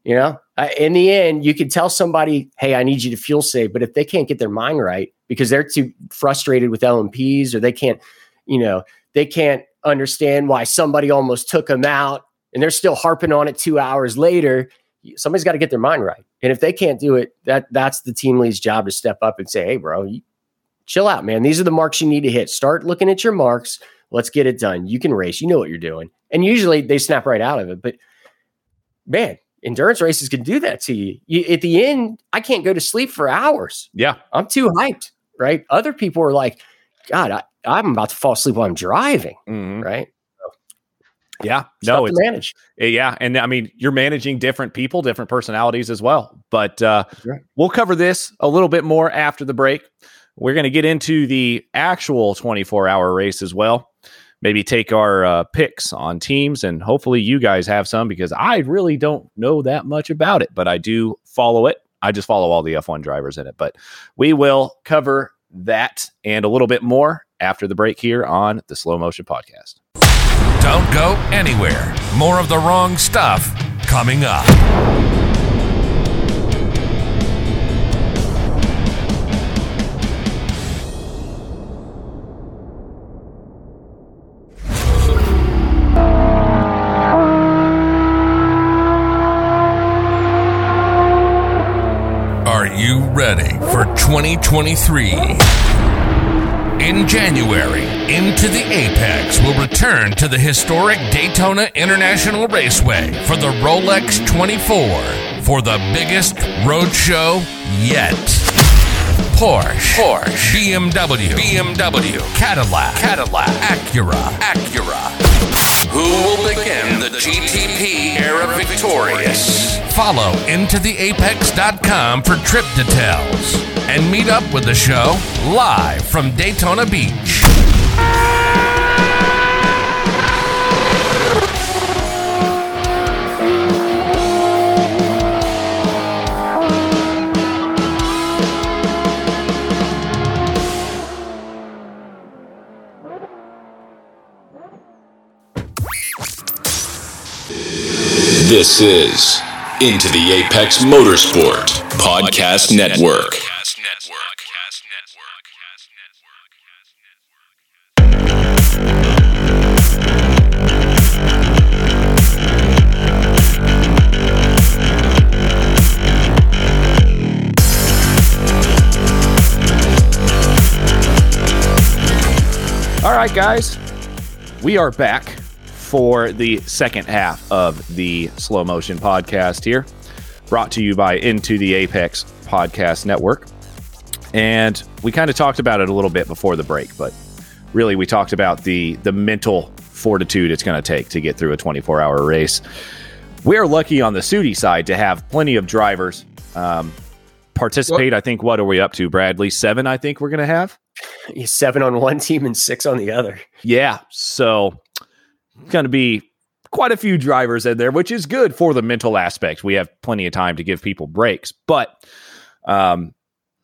you know, in the end, you can tell somebody, "Hey, I need you to fuel save," but if they can't get their mind right because they're too frustrated with LMPs or they can't, you know, they can't understand why somebody almost took them out, and they're still harping on it two hours later. Somebody's got to get their mind right, and if they can't do it, that that's the team lead's job to step up and say, "Hey, bro, you, chill out, man. These are the marks you need to hit. Start looking at your marks. Let's get it done. You can race. You know what you're doing." And usually they snap right out of it, but man, endurance races can do that to you. you. At the end, I can't go to sleep for hours. Yeah. I'm too hyped, right? Other people are like, God, I, I'm about to fall asleep while I'm driving, Mhm. right? Yeah. No, it's manage. Uh, Yeah, and I mean you're managing different people, different personalities as well. But uh, right. we'll cover this a little bit more after the break. We're going to get into the actual 24 hour race as well. Maybe take our uh, picks on teams, and hopefully you guys have some because I really don't know that much about it, but I do follow it. I just follow all the F1 drivers in it. But we will cover that and a little bit more after the break here on the Slow Motion Podcast. Don't go anywhere. More of the wrong stuff coming up. Are you ready for 2023? In January, Into the Apex will return to the historic Daytona International Raceway for the Rolex 24 for the biggest road show yet. Porsche, Porsche, BMW, BMW, Cadillac, Cadillac, Acura, Acura. Who will begin the GTP era victorious? Follow intotheapex.com for trip details and meet up with the show live from Daytona Beach. This is Into the Apex Motorsport Podcast Network. All right, guys, we are back for the second half of the slow motion podcast here, brought to you by Into the Apex Podcast Network. And we kind of talked about it a little bit before the break, but really we talked about the the mental fortitude it's going to take to get through a 24 hour race. We're lucky on the Sudi side to have plenty of drivers um, participate. I think what are we up to, Bradley? Seven, I think we're going to have. Seven on one team and six on the other. Yeah. So going to be quite a few drivers in there, which is good for the mental aspect. We have plenty of time to give people breaks, but um,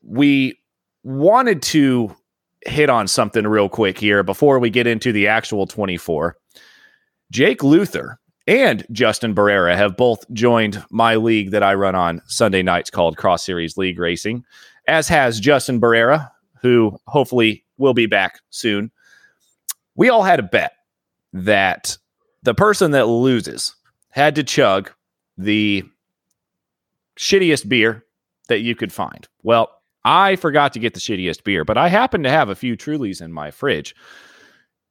we wanted to hit on something real quick here before we get into the actual 24. Jake Luther and Justin Barrera have both joined my league that I run on Sunday nights called Cross Series League Racing, as has Justin Barrera, who hopefully will be back soon. We all had a bet that the person that loses had to chug the shittiest beer that you could find. Well, I forgot to get the shittiest beer, but I happen to have a few Trulies in my fridge.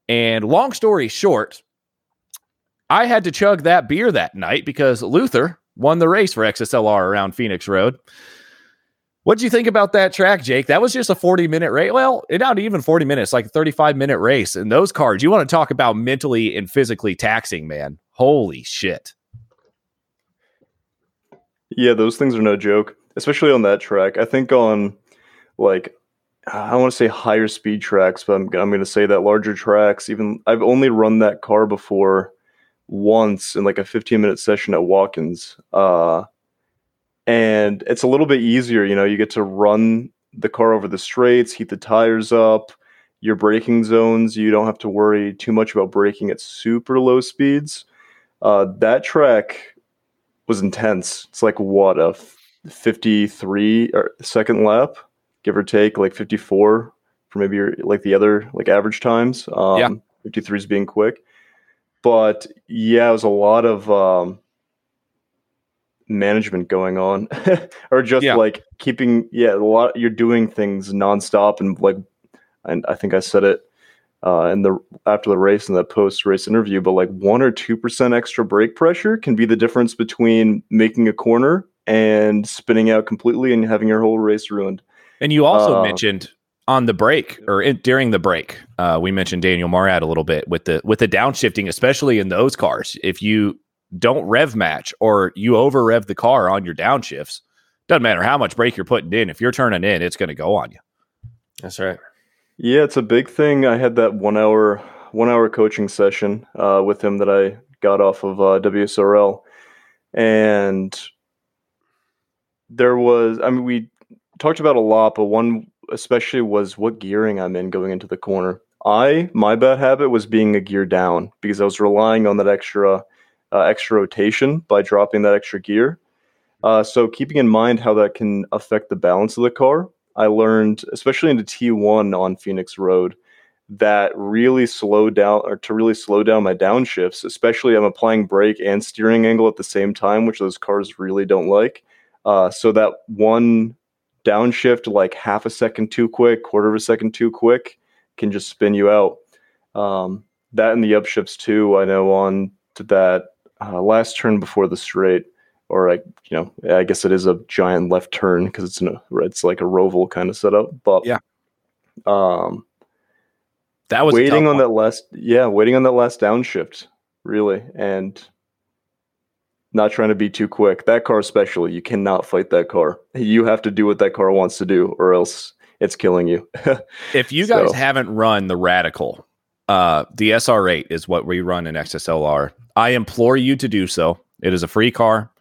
And long story short, I had to chug that beer that night because Luther won the race for XSLR around Phoenix Road. What do you think about that track, Jake? That was just a 40 minute race. Well, not even 40 minutes, like a 35 minute race. And those cars, you want to talk about mentally and physically taxing, man. Holy shit. Yeah, those things are no joke, especially on that track. I think on like I want to say higher speed tracks, but I'm I'm going to say that larger tracks. Even I've only run that car before once in like a 15 minute session at Watkins, uh, and it's a little bit easier. You know, you get to run the car over the straights, heat the tires up. Your braking zones, you don't have to worry too much about braking at super low speeds. Uh, that track was intense. It's like what a 53 or second lap, give or take, like 54 for maybe your, like the other like average times. Um, Yeah. 53 is being quick, but yeah, it was a lot of um, management going on, or just Yeah. like keeping yeah a lot. You're doing things nonstop and like, and I think I said it uh, in the after the race in the post race interview, but like one or two percent extra brake pressure can be the difference between making a corner and spinning out completely and having your whole race ruined. And you also Uh, mentioned on the break or in, during the break, uh, we mentioned Daniel Morad a little bit with the with the downshifting, especially in those cars. If you don't rev match or you over rev the car on your downshifts, doesn't matter how much brake you're putting in. If you're turning in, it's going to go on you. That's right. Yeah, it's a big thing. I had that one hour one hour coaching session uh, with him that I got off of uh, WSRL, and there was. I mean, we talked about a lot, but one especially was what gearing I'm in going into the corner. I my bad habit was being a gear down because I was relying on that extra uh, extra rotation by dropping that extra gear. Uh, so keeping in mind how that can affect the balance of the car, I learned, especially into T1 on Phoenix Road, that really slowed down or to really slow down my downshifts, especially I'm applying brake and steering angle at the same time, which those cars really don't like. Uh, so that one downshift, like half a second too quick, quarter of a second too quick, can just spin you out. Um, that and the upshifts too. I know on that uh, last turn before the straight, or like you know, I guess it is a giant left turn because it's in a it's like a roval kind of setup. But Yeah. um, That was waiting on one. that last yeah waiting on that last downshift really and not trying to be too quick that car especially you cannot fight that car you have to do what that car wants to do or else it's killing you If you guys So- haven't run the Radical, uh, the SR8 is what we run in XSLR. I implore you to do so. It is a free car,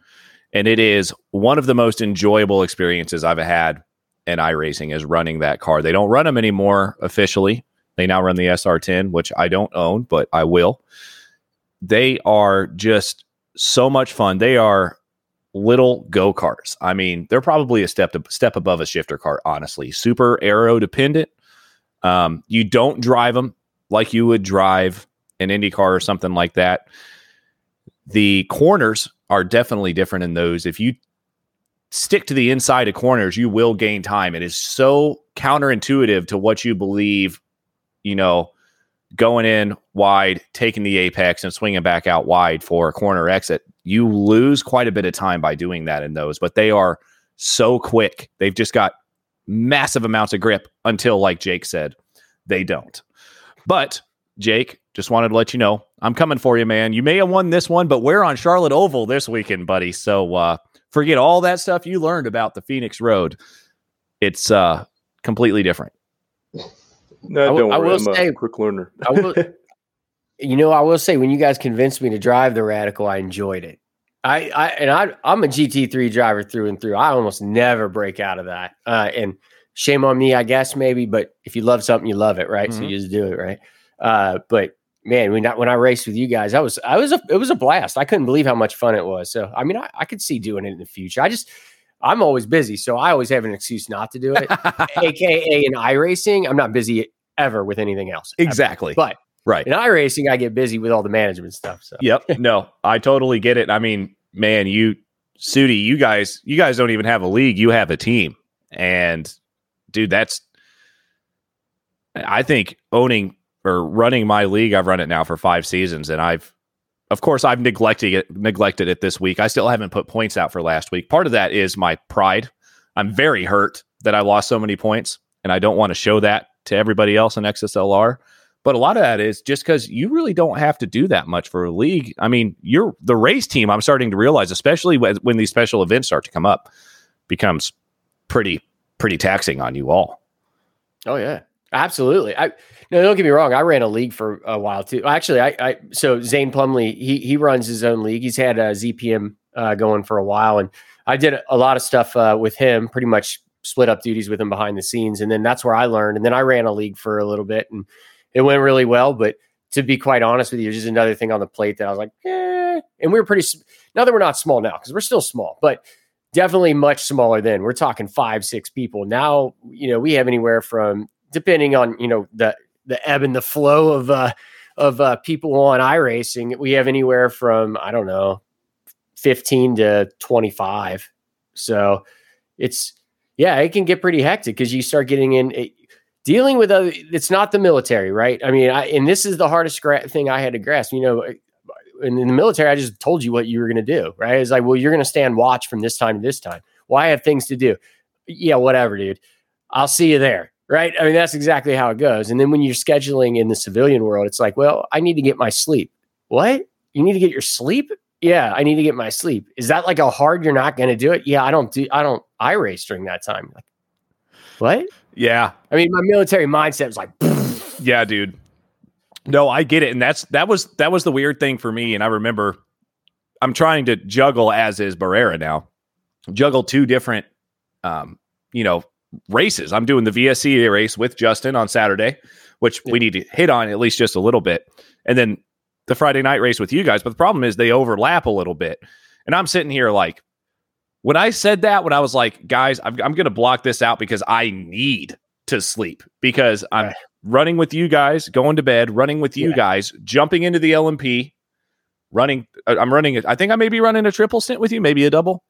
and it is one of the most enjoyable experiences I've had in iRacing is running that car. They don't run them anymore officially. They now run the SR10, which I don't own, but I will. They are just so much fun. They are little go karts. I mean, they're probably a step to, step above a shifter kart. Honestly, super aero dependent. Um, you don't drive them like you would drive an IndyCar or something like that. The corners are definitely different in those. If you stick to the inside of corners, you will gain time. It is so counterintuitive to what you believe. You know, going in wide, taking the apex, and swinging back out wide for a corner exit. You lose quite a bit of time by doing that in those, but they are so quick. They've just got massive amounts of grip until, like Jake said, they don't. But Jake, just wanted to let you know I'm coming for you, man. You may have won this one, but we're on Charlotte Oval this weekend, buddy. So uh, forget all that stuff you learned about the Phoenix Road. It's uh, completely different. no I don't I worry will i'm say- a quick learner I will- You know, I will say when you guys convinced me to drive the Radical, I enjoyed it. I, I and I, I'm a GT3 driver through and through. I almost never break out of that. Uh, and shame on me, I guess maybe. But if you love something, you love it, right? So Mhm. you just do it, right? Uh, but man, when I, when I raced with you guys, I was I was a, it was a blast. I couldn't believe how much fun it was. So I mean, I, I could see doing it in the future. I just I'm always busy, so I always have an excuse not to do it. AKA in iRacing, I'm not busy ever with anything else. exactly. But right. in iRacing, I get busy with all the management stuff. So Yep. No, I totally get it. I mean, man, you, Sudi, you guys, you guys don't even have a league. You have a team, and dude, that's. I think owning or running my league. I've run it now for five seasons, and I've, of course, I've neglected it. Neglected it this week. I still haven't put points out for last week. Part of that is my pride. I'm very hurt that I lost so many points, and I don't want to show that to everybody else in XSLR. But a lot of that is just because you really don't have to do that much for a league. I mean, you're the race team. I'm starting to realize, especially when, when these special events start to come up, becomes pretty pretty taxing on you all. Oh yeah, absolutely. I no, don't get me wrong. I ran a league for a while too. Actually, I, I so Zane Plumley he he runs his own league. He's had a ZPM uh, going for a while, and I did a lot of stuff uh, with him. Pretty much split up duties with him behind the scenes, and then that's where I learned. And then I ran a league for a little bit, and it went really well. But to be quite honest with you, just another thing on the plate that I was like, eh. And we were pretty. Now that we're not small now, because we're still small, but definitely much smaller then. We're talking five, six people. Now, you know, we have anywhere from depending on, you know, the the ebb and the flow of uh of uh people on iRacing, we have anywhere from, I don't know, 15 to 25. So it's yeah, it can get pretty hectic because you start getting in it, dealing with other it's not the military right i mean I, and this is the hardest gra- thing i had to grasp you know in, in the military i just told you what you were going to do right? It's like well you're going to stand watch from this time to this time. Well i have things to do. Yeah whatever dude. I'll see you there right? I mean that's exactly how it goes. And then when you're scheduling in the civilian world it's like well i need to get my sleep. What? You need to get your sleep? Yeah i need to get my sleep. Is that like a hard you're not going to do it? Yeah i don't do i don't i race during that time. Like what? Yeah. I mean, my military mindset was like, Yeah, dude. No, I get it. And that's that was that was the weird thing for me. And I remember I'm trying to juggle as is Barrera now. Juggle two different um, you know, races. I'm doing the VSCA race with Justin on Saturday, which we need to hit on at least just a little bit. And then the Friday night race with you guys. But the problem is they overlap a little bit. And I'm sitting here like, when I said that, when I was like, guys, I'm, I'm going to block this out because I need to sleep because I'm Right. Running with you guys, going to bed, running with you Yeah. guys, jumping into the LMP, running. uh, I'm running. I think I may be running a triple stint with you, maybe a double,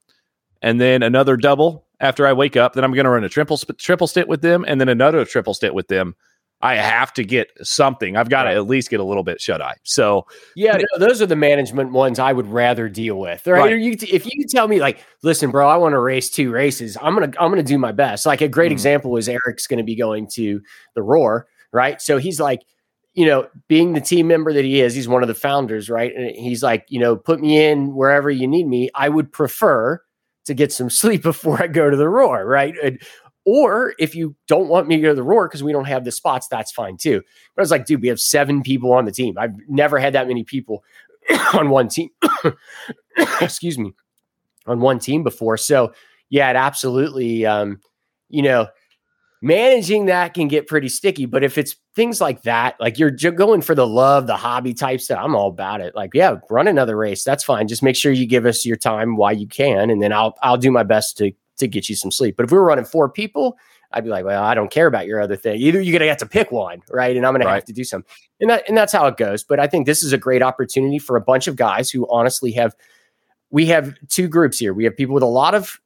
and then another double after I wake up. Then I'm going to run a triple triple stint with them, and then another triple stint with them. I have to get something. I've got to at least get a little bit shut eye. So yeah, no, those are the management ones I would rather deal with. Right? Right. You, if you tell me like, listen, bro, I want to race two races, I'm gonna I'm gonna do my best. Like a great Mhm. example is Eric's going to be going to the Roar, right? So he's like, you know, being the team member that he is, he's one of the founders, right? And he's like, you know, put me in wherever you need me. I would prefer to get some sleep before I go to the Roar, right? And, or if you don't want me to go to the Roar because we don't have the spots, that's fine too. But I was like, dude, we have seven people on the team. I've never had that many people on one team. Excuse me, on one team before. So yeah, it absolutely, um, you know, managing that can get pretty sticky. But if it's things like that, like you're going for the love, the hobby type stuff, I'm all about it. Like, yeah, run another race. That's fine. Just make sure you give us your time while you can, and then I'll I'll do my best to to get you some sleep. But if we were running four people, I'd be like, well, I don't care about your other thing. Either you're gonna have to pick one, right? And I'm gonna Right. have to do something. And that and that's how it goes. But I think this is a great opportunity for a bunch of guys who honestly have we have two groups here. We have people with a lot of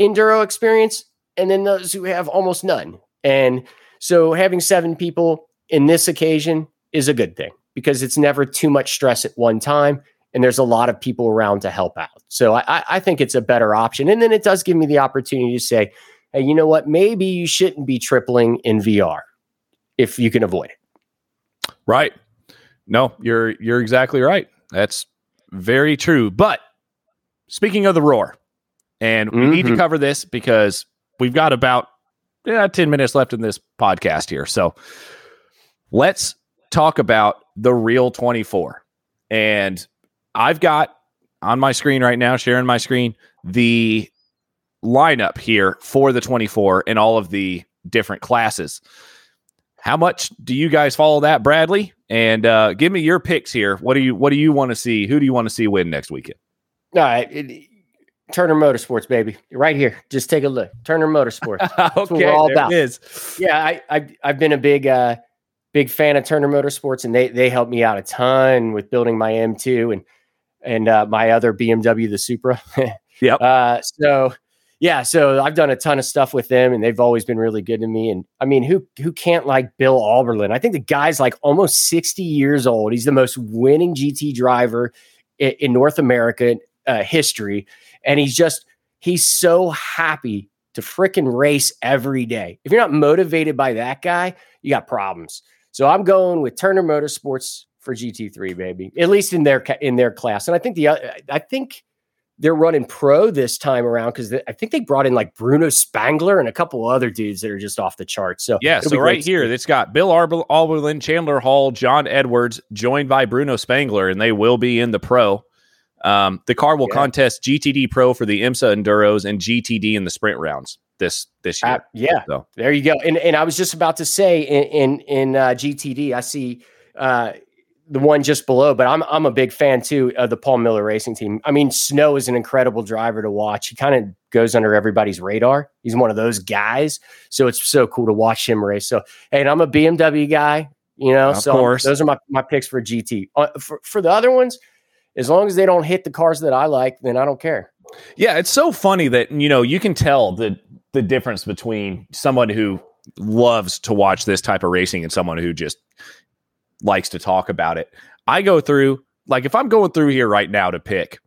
enduro experience and then those who have almost none. And so having seven people in this occasion is a good thing because it's never too much stress at one time. And there's a lot of people around to help out. So I, I- think it's a better option. And then it does give me the opportunity to say, hey, you know what? Maybe you shouldn't be tripling in VR if you can avoid it. Right. No, you're you're exactly right. That's very true. But speaking of the roar, and we need to Mhm. cover this because we've got about yeah, 10 minutes left in this podcast here. So let's talk about the real 24. And I've got on my screen right now, sharing my screen, the lineup here for the 24 and all of the different classes. How much do you guys follow that, Bradley? And uh, give me your picks here. What do you What do you want to see? Who do you want to see win next weekend? Right. it- Turner Motorsports, baby. Right here. Just take a look. Turner Motorsports. what we're all about. it is. yeah, I, I I've been a big uh big fan of Turner Motorsports and they they helped me out a ton with building my M2 and and uh, my other BMW the Supra. Yep. Uh so yeah, so I've done a ton of stuff with them and they've always been really good to me and I mean who who can't like Bill Auberlen? I think the guy's like almost 60 years old. He's the most winning GT driver in, in North America uh, history and he's just he's so happy to frickin' race every day. If you're not motivated by that guy, you got problems. So I'm going with Turner Motorsports for GT3, baby. At least in their in their class. And I think the uh, I think they're running pro this time around because I think they brought in like Bruno Spengler and a couple other dudes that are just off the charts. So Yeah, so right here, it's got Bill Arber- Auberlen, Chandler Hall, John Edwards, joined by Bruno Spengler, and they will be in the pro. Um, the car will Yeah. contest GTD Pro for the IMSA Enduros and GTD in the sprint rounds this this year. Uh, yeah, So. there you go. And and I was just about to say in in, in uh, GTD, I see uh, the one just below, but I'm I'm a big fan too of the Paul Miller Racing Team. I mean, Snow is an incredible driver to watch. He kind of goes under everybody's radar. He's one of those guys, so it's so cool to watch him race. So, hey, and I'm a BMW guy, you know. Of so course. those are my my picks for GT. Uh, for for the other ones, as long as they don't hit the cars that I like, then I don't care. Yeah, it's so funny that you know you can tell the the difference between someone who loves to watch this type of racing and someone who just likes to talk about it. I go through like if I'm going through here right now to pick,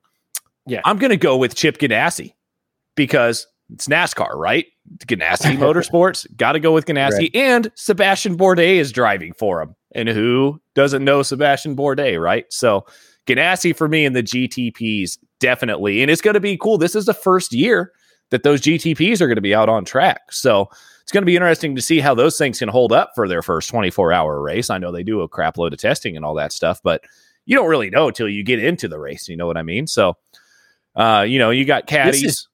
Yeah. I'm going to go with Chip Ganassi because it's NASCAR, right? Ganassi Motorsports, got to go with Ganassi, Right. and Sébastien Bourdais is driving for him. And who doesn't know Sébastien Bourdais, right? So Ganassi for me in the GTPs definitely, and it's going to be cool. This is the first year that those GTPs are going to be out on track, so it's going to be interesting to see how those things can hold up for their first 24 hour race. I know they do a crap load of testing and all that stuff, but you don't really know until you get into the race. You know what I mean? So, uh, you know, you got caddies. is-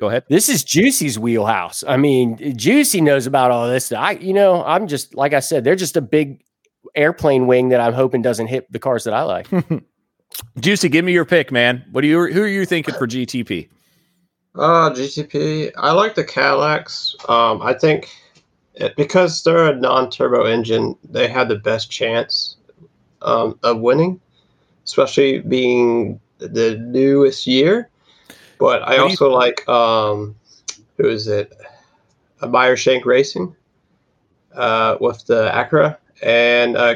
Go ahead. This is Juicy's wheelhouse. I mean, Juicy knows about all this. I, you know, I'm just like I said, they're just a big airplane wing that I'm hoping doesn't hit the cars that I like. Juicy, give me your pick, man. What do you? Who are you thinking for GTP? Uh, GTP. I like the Cadillacs. Um, I think it, because they're a non-turbo engine, they have the best chance um, of winning, especially being the newest year. But I do you- also like um, who is it? A Meyer Shank Racing uh, with the Acura and uh,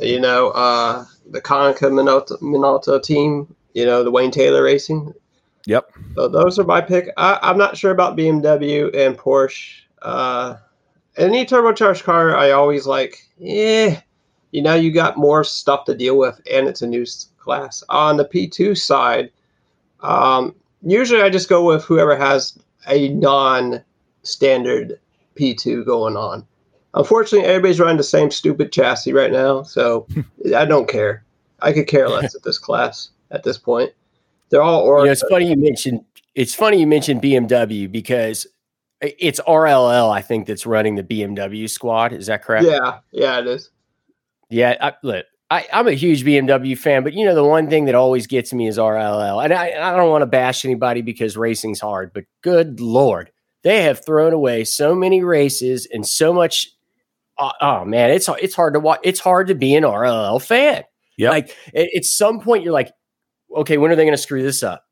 you know uh, the Konica Minolta, Minolta team. You know the Wayne Taylor Racing. Yep. So those are my pick. I, I'm not sure about BMW and Porsche. Uh, any turbocharged car, I always like. Yeah, you know, you got more stuff to deal with, and it's a new class. On the P2 side, um, usually I just go with whoever has a non-standard P2 going on. Unfortunately, everybody's running the same stupid chassis right now, so I don't care. I could care less at this class at this point. They're all You know, it's funny you mentioned it's funny you mentioned BMW because it's RLL, I think, that's running the BMW squad. Is that correct? Yeah, yeah, it is. Yeah, I, look, I, I'm a huge BMW fan, but you know the one thing that always gets me is RLL, and I, I don't want to bash anybody because racing's hard, but good lord, they have thrown away so many races and so much. Oh, oh, man, it's it's hard to watch. It's hard to be an RLL fan. Yeah, Like at, at some point, you're like, okay, when are they going to screw this up?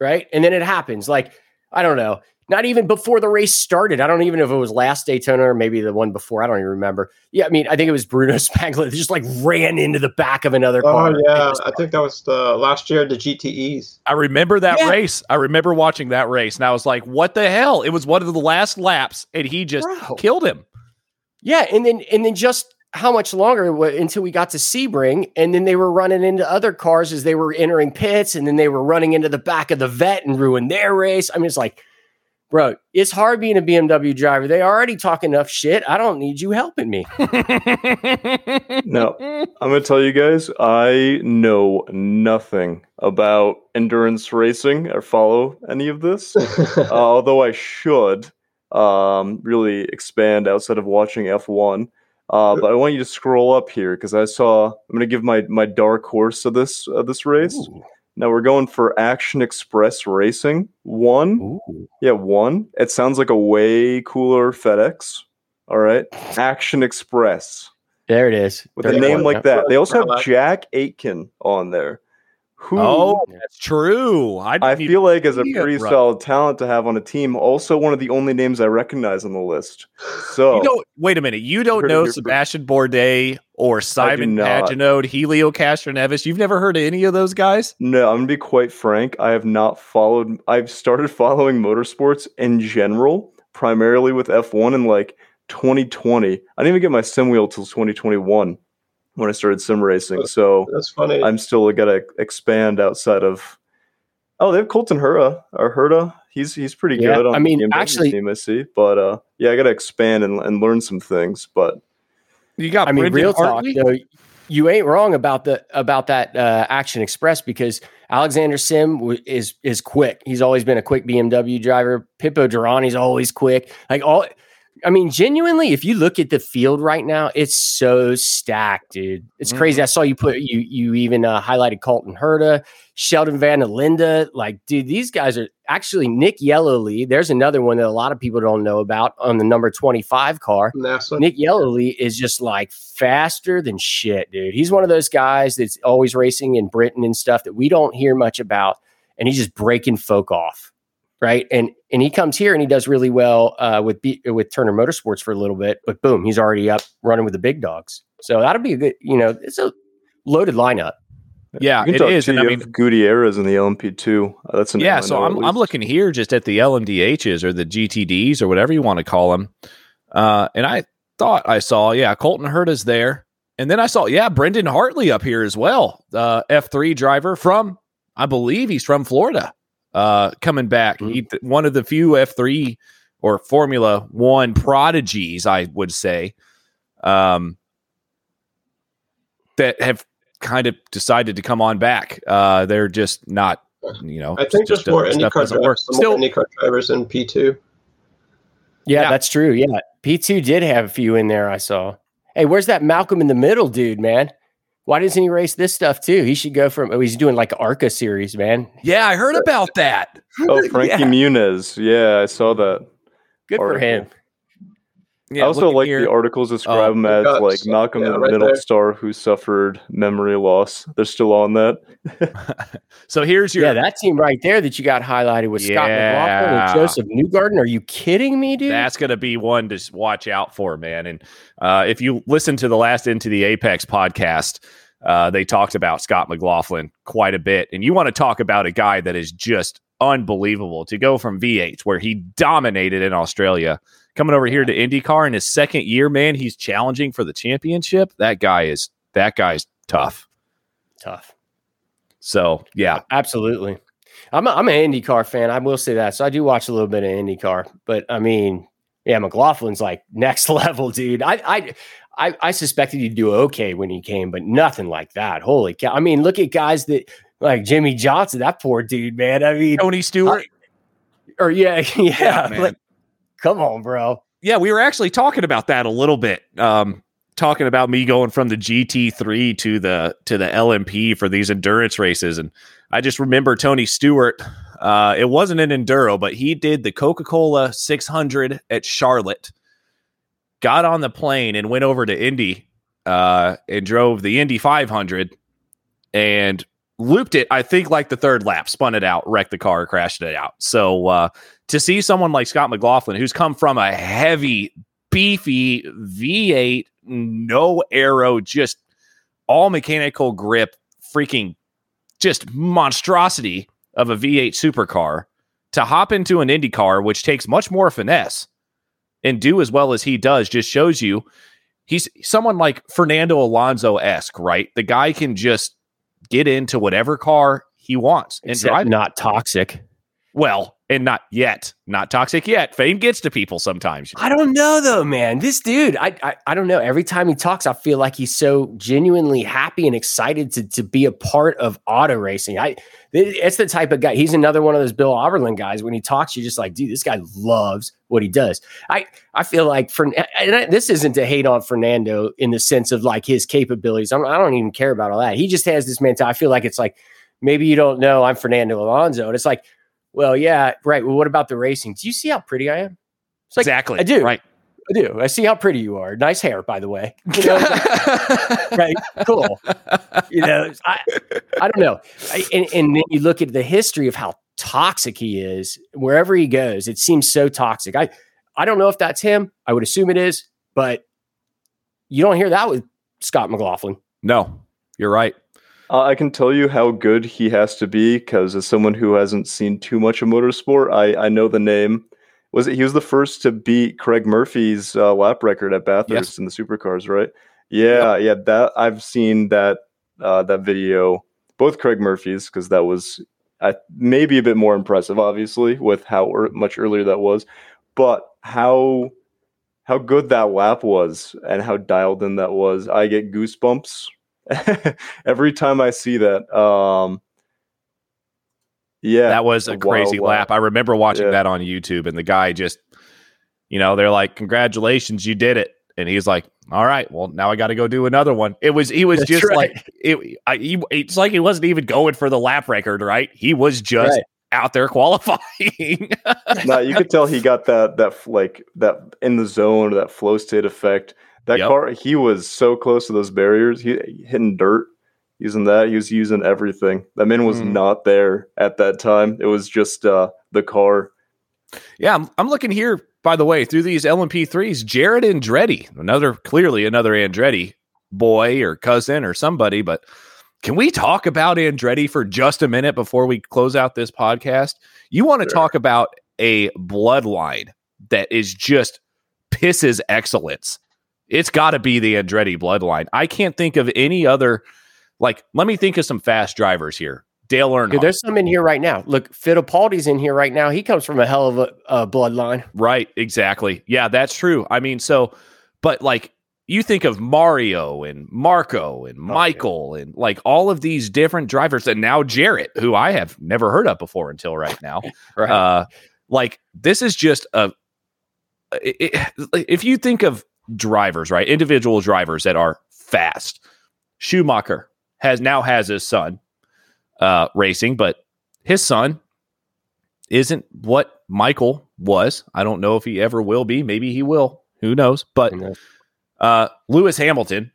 Right, and then it happens. Like I don't know. Not even before the race started. I don't even know if it was last Daytona or maybe the one before. I don't even remember. Yeah, I mean, I think it was Bruno Spengler that just like ran into the back of another oh, car. Oh yeah, I think that was the last year the GTEs. I remember that Yeah. race. I remember watching that race, and I was like, "What the hell?" It was one of the last laps, and he just Bro. killed him. Yeah, and then and then just how much longer wa- until we got to Sebring, and then they were running into other cars as they were entering pits, and then they were running into the back of the vet and ruined their race. I mean, it's like, bro, it's hard being a BMW driver. They already talk enough shit. I don't need you helping me. No, I'm gonna tell you guys, I know nothing about endurance racing or follow any of this. uh, although I should um, really expand outside of watching F1. Uh, but I want you to scroll up here because I saw. I'm gonna give my my dark horse of this of this race. Now we're going for Action Express Racing one. Ooh. Yeah, one. It sounds like a way cooler FedEx. All right, Action Express There it is. with a name like that. They also have Jack Aitken on there. Who oh, that's true. I, I feel like is a pretty right. solid talent to have on a team. Also, one of the only names I recognize on the list. So You don't wait a minute. You don't know Sébastien Bourdais or Simon. Pagenaud, Helio Castroneves. You've never heard of any of those guys? no, I'm gonna be quite frank. I have not followed. I've started following motorsports in general, primarily with F1 in like 2020. I didn't even get my sim wheel till 2021 when I started sim racing. So That's funny. I'm still gotta expand outside of. Oh, they have Colton Hura or Herta. He's he's pretty Yeah, good. On I mean, the actually- team I see, but uh, yeah, I gotta expand and, and learn some things. But You got I mean, real Hartley? talk though. You ain't wrong about the about that uh, Action Express because Alexander Sim w- is is quick. He's always been a quick BMW driver. Pipo Derani's always quick. Like all, I mean, genuinely, if you look at the field right now, it's so stacked, dude. It's crazy. I saw you put you you even uh, highlighted Colton Herta, Sheldon Van Linda. Like, dude, these guys are actually Nick Yelloly. There's another one that a lot of people don't know about on the number twenty five car. NASA. Nick Yelloly is just like faster than shit, dude. He's one of those guys that's always racing in Britain and stuff that we don't hear much about, and he's just breaking folk off. Right? And and he comes here and he does really well uh, with B, with Turner Motorsports for a little bit, but boom, he's already up running with the big dogs. So that'll be a good, you know, it's a loaded lineup. Yeah, You can it talk is. to And I mean, Gutierrez in the LMP two. Uh, that's a name yeah. I So I'm I'm looking here just at the LMDHs or the GTDs or whatever you want to call them, uh, and I thought I saw yeah Colton Herta's there, and then I saw yeah Brendan Hartley up here as well, uh, F3 driver from I believe he's from Florida, uh, coming back. Mm-hmm. He th- one of the few F3 or Formula One prodigies, I would say, um, that have kind of decided to come on back. Uh, they're just not, you know, I think just there's more stuff IndyCar drivers, some Still, more IndyCar drivers in P2. Yeah, Yeah. that's true. Yeah, P two did have a few in there. I saw. Hey, where's that Malcolm in the middle dude, man? Why doesn't he race this stuff too? He should go from. Oh, he's doing like ARCA series, man. yeah, I heard about that. Oh, Frankie Yeah. Muniz. Yeah, I saw that. Good for him. Yeah, I also like here- the articles describe Oh, him as got like Malcolm yeah, the right Middle there. Star who suffered memory loss. They're still on that. So here's your Yeah, that team right there that you got highlighted with Scott McLaughlin and Josef Newgarden. Are you kidding me, dude? That's going to be one to watch out for, man. And uh, if you listen to the last Into the Apex podcast, uh, they talked about Scott McLaughlin quite a bit. And you want to talk about a guy that is just unbelievable to go from V8, where he dominated in Australia, coming over here to IndyCar in his second year, man. He's challenging for the championship. That guy is that guy's tough. tough. So yeah, Absolutely. I'm a, I'm an IndyCar fan. I will say that. So I do watch a little bit of IndyCar, but I mean, yeah, McLaughlin's like next level, dude. I I I, I suspected he'd do okay when he came, but nothing like that. Holy cow! I mean, look at guys that like Jimmie Johnson. That poor dude, man. I mean, Tony Stewart. or yeah, yeah. Yeah, man. like, come on, bro. yeah, we were actually talking about that a little bit. Um, talking about me going from the GT3 to the to the LMP for these endurance races, and I just remember Tony Stewart. Uh, it wasn't an enduro, but he did the Coca Cola 600 at Charlotte. Got on the plane and went over to Indy uh, and drove the Indy 500 and looped it. I think like the third lap, spun it out, wrecked the car, crashed it out. So uh, to see someone like Scott McLaughlin, who's come from a heavy, beefy V8, no aero, just all mechanical grip, freaking just monstrosity of a V8 supercar, to hop into an Indy car, which takes much more finesse and do as well as he does, just shows you he's someone like Fernando Alonso esque, right? The guy can just get into whatever car he wants and Except drive. not toxic. Well, and not yet, not toxic yet. Fame gets to people sometimes. I don't know though, man. This dude, I, I I don't know. Every time he talks, I feel like he's so genuinely happy and excited to to be a part of auto racing. I it's the type of guy. He's another one of those Bill Auberlen guys. When he talks, you're just like, dude, this guy loves what he does. I I feel like for and I, this isn't to hate on Fernando in the sense of like his capabilities. I'm, I don't even care about all that. He just has this mentality. I feel like it's like maybe you don't know I'm Fernando Alonso, and it's like, well, yeah, right. Well, what about the racing? Do you see how pretty I am? It's like, exactly. I do. Right. I do. I see how pretty you are. Nice hair, by the way. You know, right? Cool. You know, I, I don't know. I, and, and then you look at the history of how toxic he is wherever he goes. It seems so toxic. I, I don't know if that's him. I would assume it is, but you don't hear that with Scott McLaughlin. no, you're right. Uh, I can tell you how good he has to be because as someone who hasn't seen too much of motorsport, I, I know the name. Was it he was the first to beat Greg Murphy's uh, lap record at Bathurst Yes. in the supercars, right? Yeah, yeah. That I've seen that uh, that video, both Greg Murphy's because that was uh, maybe a bit more impressive, obviously, with how er- much earlier that was, but how how good that lap was and how dialed in that was. I get goosebumps every time I see that. Um, yeah, that was a a crazy lap. lap. I remember watching Yeah. that on YouTube, and the guy just, you know, they're like, "Congratulations, you did it," and he's like, "All right, well, now I got to go do another one." It was, he was That's just right. like, it, I, he, it's like he wasn't even going for the lap record, right? He was just Right. out there qualifying. no, you could tell he got that that like that in the zone, that flow state effect. That Yep. car, he was so close to those barriers. He hitting dirt. using that. He was using everything. That man was Mm. not there at that time. It was just uh, the car. Yeah, I'm, I'm looking here, by the way, through these LMP3s, Jarett Andretti, another clearly another Andretti boy or cousin or somebody, but can we talk about Andretti for just a minute before we close out this podcast? You want to Sure. talk about a bloodline that is just pisses excellence. It's got to be the Andretti bloodline. I can't think of any other like let me think of some fast drivers here. Dale Earnhardt. Dude, there's some in here right now. Look, Fittipaldi's in here right now. He comes from a hell of a, a bloodline. Right, exactly. Yeah, that's true. I mean, so, but like you think of Mario and Marco and Michael and like all of these different drivers, and now Jarett, who I have never heard of before until right now. Right. Uh, like this is just a. it- it- if you think of drivers, right, individual drivers that are fast, Schumacher has now has his son uh, racing, but his son isn't what Michael was. I don't know if he ever will be. Maybe he will. Who knows? But uh, Lewis Hamilton,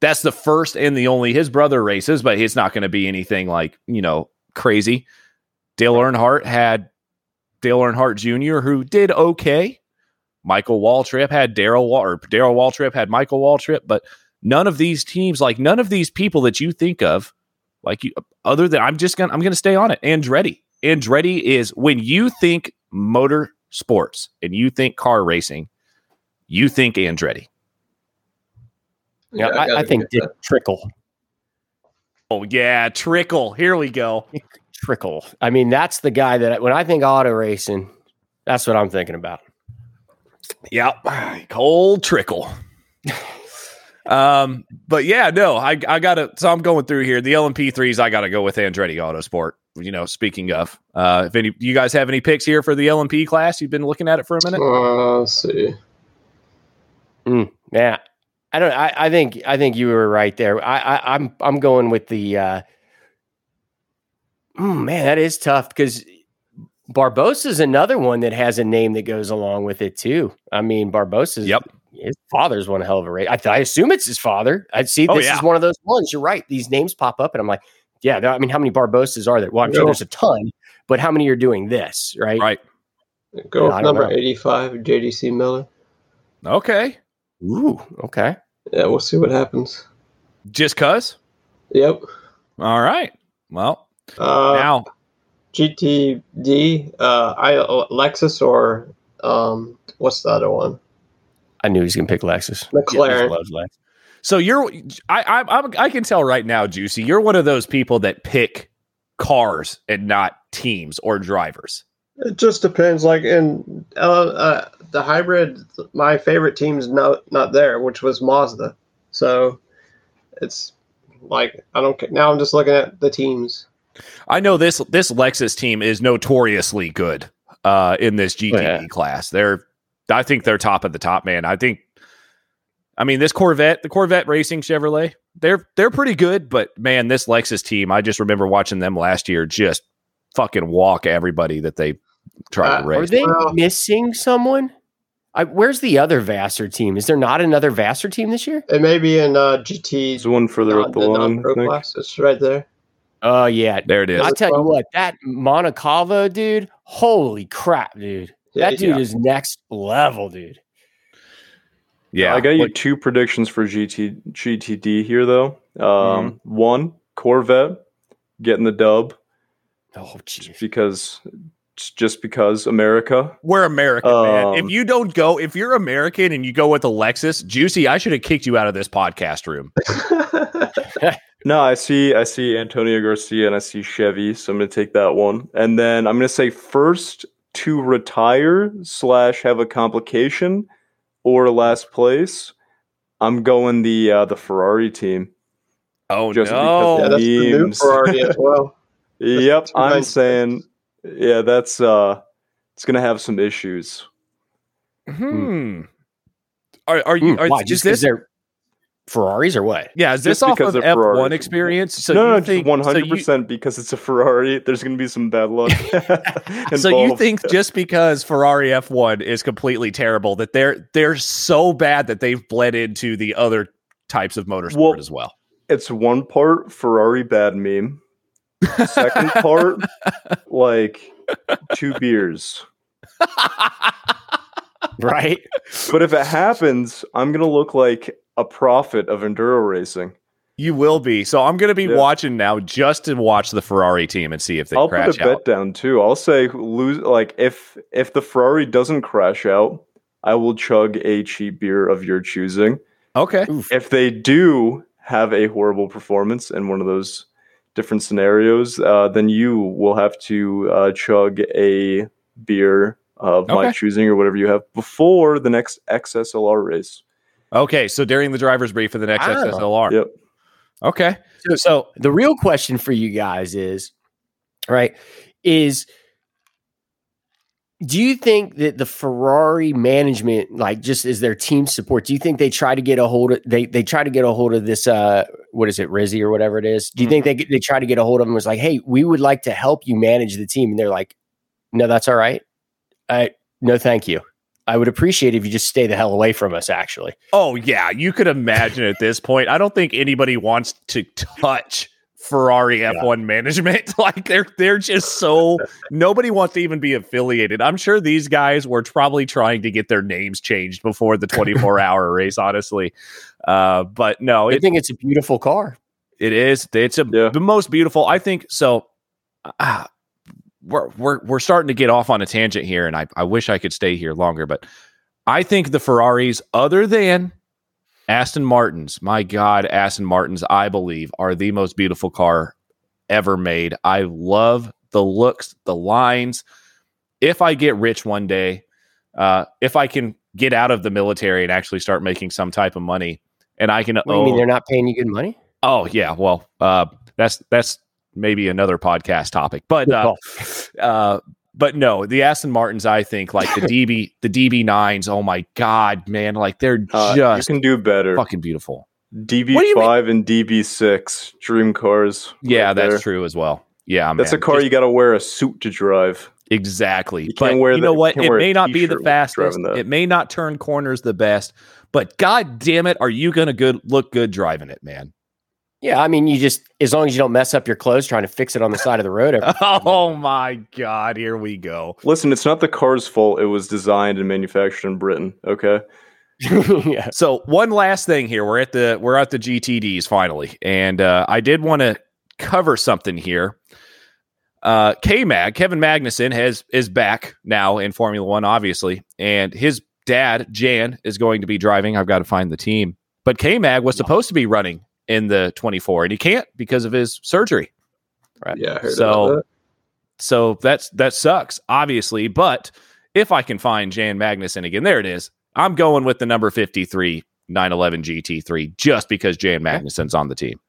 that's the first and the only. His brother races, but it's not going to be anything like you know crazy. Dale Earnhardt had Dale Earnhardt Jr., who did okay. Michael Waltrip had Darrell Wal- or Darrell Waltrip had Michael Waltrip, but none of these teams, like none of these people that you think of, like you, other than I'm just gonna I'm gonna stay on it. Andretti, Andretti is when you think motor sports and you think car racing, you think Andretti. Yeah, I I, I think Dick that. Trickle. Oh yeah, trickle. Here we go. Trickle. I mean, that's the guy that when I think auto racing, that's what I'm thinking about. Yep, Cole Trickle. um, but yeah, no, I I gotta. So I'm going through here. The LMP threes, I gotta go with Andretti Autosport. You know, speaking of, uh, if any, you guys have any picks here for the LMP class? You've been looking at it for a minute. Uh, let's see. Yeah, I don't. I, I think. I think you were right there. I, I I'm I'm going with the. uh mm, Man, that is tough because Barbosa is another one that has a name that goes along with it too. I mean, Barbosa's. Yep. His father's one hell of a race. I, I assume it's his father. I'd see Oh, this yeah. is one of those ones. You're right. These names pop up, and I'm like, yeah. I mean, how many Barbosas are there? Well, I'm sure there's a ton, but how many are doing this? Right. Right. Go Yeah, I with don't number know. 85, JDC Miller. Okay. Ooh. Okay. Yeah, we'll see what happens. Just cuz. Yep. All right. Well, Uh, now GTD, uh, I Lexus or um, what's the other one? I knew he was gonna pick Lexus. McLaren. Lexus. So you're, I, I, I'm, I can tell right now, Juicy, you're one of those people that pick cars and not teams or drivers. It just depends. Like in uh, uh, the hybrid, my favorite team's not not there, which was Mazda. So it's like I don't care. Now I'm just looking at the teams. I know this this Lexus team is notoriously good uh, in this GTD Oh, yeah. class. They're, I think they're top of the top, man. I think, I mean, this Corvette, the Corvette Racing Chevrolet, they're they're pretty good, but man, this Lexus team, I just remember watching them last year, just fucking walk everybody that they tried Uh, to race. Are they Well- missing someone? I, where's the other Vasser team? Is there not another Vasser team this year? It may be in uh, GT. There's one further up the line. I non-pro class. It's right there. Oh yeah, There it is. I tell you what, that Monaco dude, holy crap, dude! That dude yeah. is next level, dude. yeah, I got you two predictions for GT GTD here though. Um, Mm-hmm. One Corvette getting the dub Oh jeez. because just because America. we're American, man. Um, If you don't go, if you're American and you go with a Lexus, Juicy, I should have kicked you out of this podcast room. No, I see I see Antonio Garcia and I see Chevy, so I'm gonna take that one. And then I'm gonna say first to retire slash have a complication or last place. I'm going the uh, the Ferrari team. Oh Just no! yeah, that's the new Ferrari as well. Yep, I'm nine saying yeah, that's uh it's gonna have some issues. Hmm. Are are you? Hmm, Are, why? is Just because this? they're Ferraris or what? Yeah, is this just off because of they're F one Ferraris. experience? So no, you think just 100 So you, percent because it's a Ferrari. There's gonna be some bad luck. so you think just because Ferrari F one is completely terrible that they're they're so bad that they've bled into the other types of motorsport Well, as well? it's one part Ferrari bad meme. Second part, like two beers. right? But if it happens, I'm gonna look like a prophet of enduro racing. You will be. So I'm going to be Yeah. watching now just to watch the Ferrari team and see if they I'll put crash a bet down too. I'll say lose like if if the Ferrari doesn't crash out, I will chug a cheap beer of your choosing. Okay. If they do have a horrible performance in one of those different scenarios, uh, then you will have to uh, chug a beer of my choosing or whatever you have before the next XSLR race. Okay. So during the driver's brief for the next Ah. XSLR. Yep. Okay. So The real question for you guys is, right, is do you think that the Ferrari management, like just as their team support, do you think they try to get a hold of they they try to get a hold of this uh what is it, Rizzy or whatever it is? Do you think they they try to get a hold of him and was like, hey, we would like to help you manage the team? And they're like, No, that's all right. I no thank you. I would appreciate if you just stay the hell away from us, actually. Oh yeah, you could imagine at this point. I don't think anybody wants to touch Ferrari F1 management. Like they're they're just so nobody wants to even be affiliated. I'm sure these guys were probably trying to get their names changed before the 24 hour race. Honestly, uh, but no, I it, think it's a beautiful car. it is. It's a, Yeah. the most beautiful. I think so. Uh, we're we're we're starting to get off on a tangent here, and I I wish I could stay here longer, but I think the Ferraris, other than Aston Martins, my God, Aston Martins, I believe, are the most beautiful car ever made. I love the looks, the lines. If I get rich one day, uh, if I can get out of the military and actually start making some type of money, and I can What you mean they're not paying you good money? Oh yeah, well, uh, that's that's maybe another podcast topic, but uh, uh, but no, the Aston Martins, I think like the DB, the DB nines. Oh my god, man, like they're Uh, just you can do better. fucking beautiful. DB5 and DB6 dream cars. Yeah, right that's there. true as well. Yeah, That's man. a car Just- you got to wear a suit to drive. exactly. You but you the- know you what? can't It may not be the fastest. It may not turn corners the best, but god damn it, are you gonna good look good driving it, man? Yeah, I mean, you just as long as you don't mess up your clothes trying to fix it on the side of the road. Oh my god, here we go. Listen, it's not the car's fault. It was designed and manufactured in Britain. Okay. yeah, So one last thing here, we're at the we're at the GTDs finally, and uh, I did want to cover something here. Uh, K Mag Kevin Magnussen has is back now in Formula One, obviously, and his dad Jan is going to be driving. I've got to find the team, but K Mag was supposed to be running in the 24, and he can't because of his surgery. Right. Yeah, I heard So- about that. So that's that sucks, obviously. But if I can find Jan Magnussen again, there it is. I'm going with the number 53 911 GT3 just because Jan Magnussen's on the team.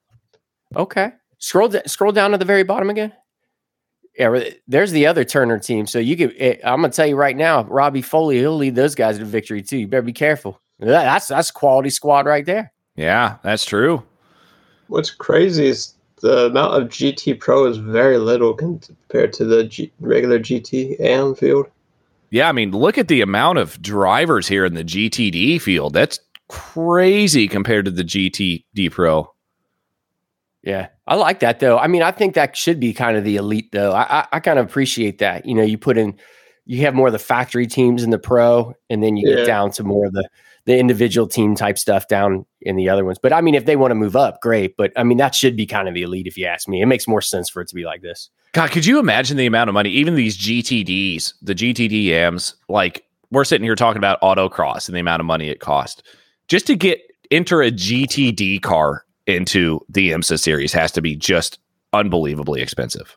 okay. Scroll da- scroll down to the very bottom again. Yeah, there's the other Turner team. So you could. eh, I'm gonna tell you right now, Robby Foley, he'll lead those guys to victory too. You better be careful. That's that's quality squad right there. Yeah, that's true. What's crazy is the amount of GT Pro is very little compared to the G- regular GT AM field. Yeah, I mean, look at the amount of drivers here in the GTD field. That's crazy compared to the GTD Pro. Yeah, I like that though. I mean, I think that should be kind of the elite though. I I, I kind of appreciate that. You know, you put in, you have more of the factory teams in the pro, and then you Yeah. get down to more of the the individual team type stuff down in the other ones. But I mean, if they want to move up, great. But I mean, that should be kind of the elite if you ask me. It makes more sense for it to be like this. God, could you imagine the amount of money? Even these GTDs, the GTDMs, like we're sitting here talking about autocross and the amount of money it cost just to get enter a GTD car into the IMSA series has to be just unbelievably expensive.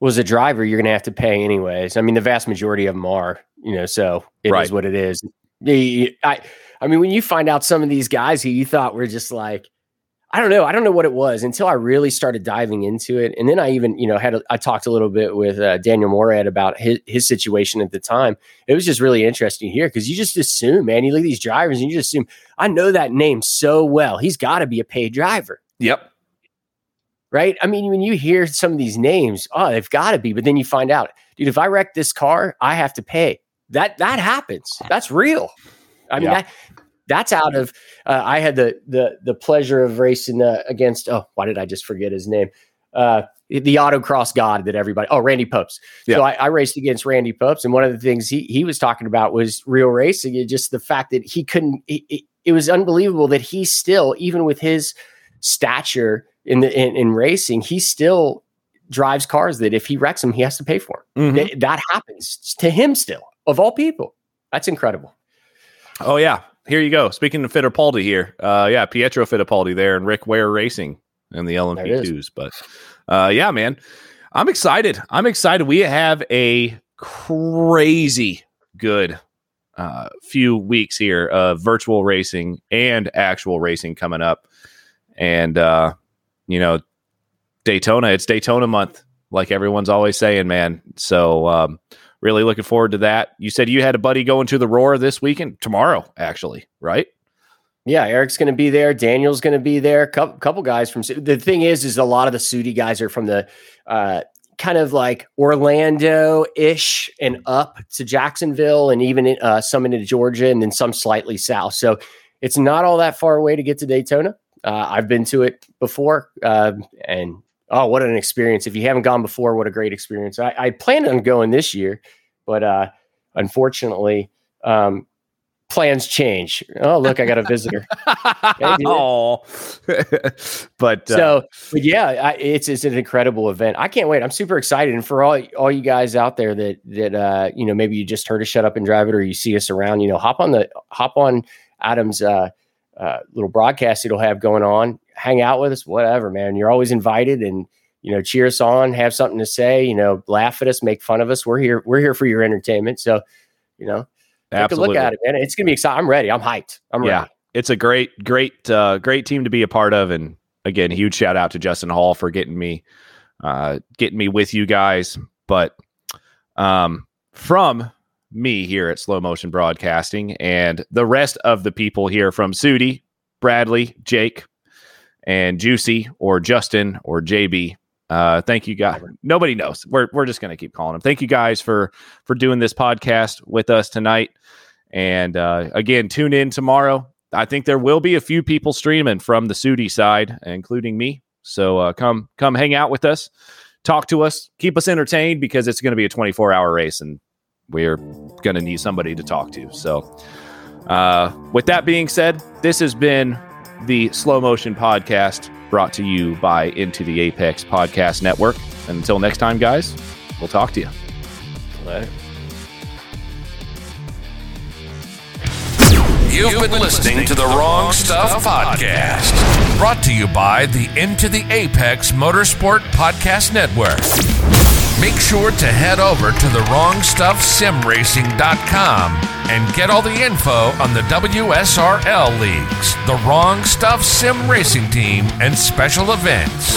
Well, as a driver, you're going to have to pay anyways. I mean, the vast majority of them are, you know, so it is Right. what it is. The- I, I mean, when you find out some of these guys who you thought were just like, I don't know, I don't know what it was until I really started diving into it, and then I even, you know, had a, I talked a little bit with uh, Daniel Morad about his his situation at the time. It was just really interesting here because you just assume, man, you look at these drivers and you just assume, I know that name so well, he's got to be a paid driver Yep. right? I mean, when you hear some of these names, oh, they've got to be, but then you find out, dude, if I wreck this car, I have to pay. That that happens. That's real. I mean, Yeah. that, That's out of. Uh, I had the the the pleasure of racing uh, against. Oh, why did I just forget his name? Uh, the autocross god that everybody. Oh, Randy Pobst. Yeah. So I, I raced against Randy Pobst, and one of the things he he was talking about was real racing and just the fact that he couldn't. It, it, it was unbelievable that he still, even with his stature in the in, in racing, he still drives cars that if he wrecks them, he has to pay for. 'em. Mhm. Th- that happens to him still, of all people. That's incredible. Oh yeah, here you go. Speaking of Fittipaldi here, uh, yeah, Pietro Fittipaldi there and Rick Ware Racing and the There it is. LMP2s. But uh, yeah, man, I'm excited. I'm excited. We have a crazy good uh, few weeks here of virtual racing and actual racing coming up, and uh, you know, Daytona. It's Daytona month, like everyone's always saying, man. So. Um, really looking forward to that. You said you had a buddy going to the Roar this weekend, tomorrow, actually, right? Yeah, Eric's going to be there. Daniel's going to be there. Couple, couple guys from the thing is, is a lot of the SUDI guys are from the uh, kind of like Orlando ish and up to Jacksonville, and even uh, some into Georgia, and then some slightly south. So it's not all that far away to get to Daytona. Uh, I've been to it before, um, and oh, what an experience! If you haven't gone before, what a great experience! I, I planned on going this year, but uh, unfortunately, um, plans change. Oh, look, I got a visitor. oh, but uh, so, but yeah, I, it's it's an incredible event. I can't wait. I'm super excited, and for all all you guys out there that that uh, you know maybe you just heard us shut up and drive it, or you see us around, you know, hop on the hop on Adam's uh, uh, little broadcast it'll have going on. Hang out with us, whatever, man. You're always invited, and you know, cheer us on, have something to say, you know, laugh at us, make fun of us. We're here. We're here for your entertainment. So, you know, take absolutely. a look at it, man. It's gonna be exciting. I'm ready. I'm hyped. I'm Yeah. ready. it's a great, great, uh, great team to be a part of. And again, huge shout out to Justin Hall for getting me, uh, getting me with you guys. But um, from me here at Slow Motion Broadcasting and the rest of the people here from SUDI, Bradley, Jake, and Juicy, or Justin, or JB. Uh, thank you guys. Nobody knows. We're we're just gonna keep calling them. Thank you guys for for doing this podcast with us tonight. And uh, again, tune in tomorrow. I think there will be a few people streaming from the SUDI side, including me. So uh, come come hang out with us, talk to us, keep us entertained because it's going to be a 24 hour race, and we're going to need somebody to talk to. So, uh, with that being said, this has been the Slow Motion Podcast brought to you by Into the Apex Podcast Network. And until next time, guys, we'll talk to you. You've been listening to the Wrong Stuff Podcast, brought to you by the Into the Apex Motorsport Podcast Network. Make sure to head over to the wrongstuffsimracing.com and get all the info on the WSRL leagues, the Wrong Stuff Sim Racing Team, and special events.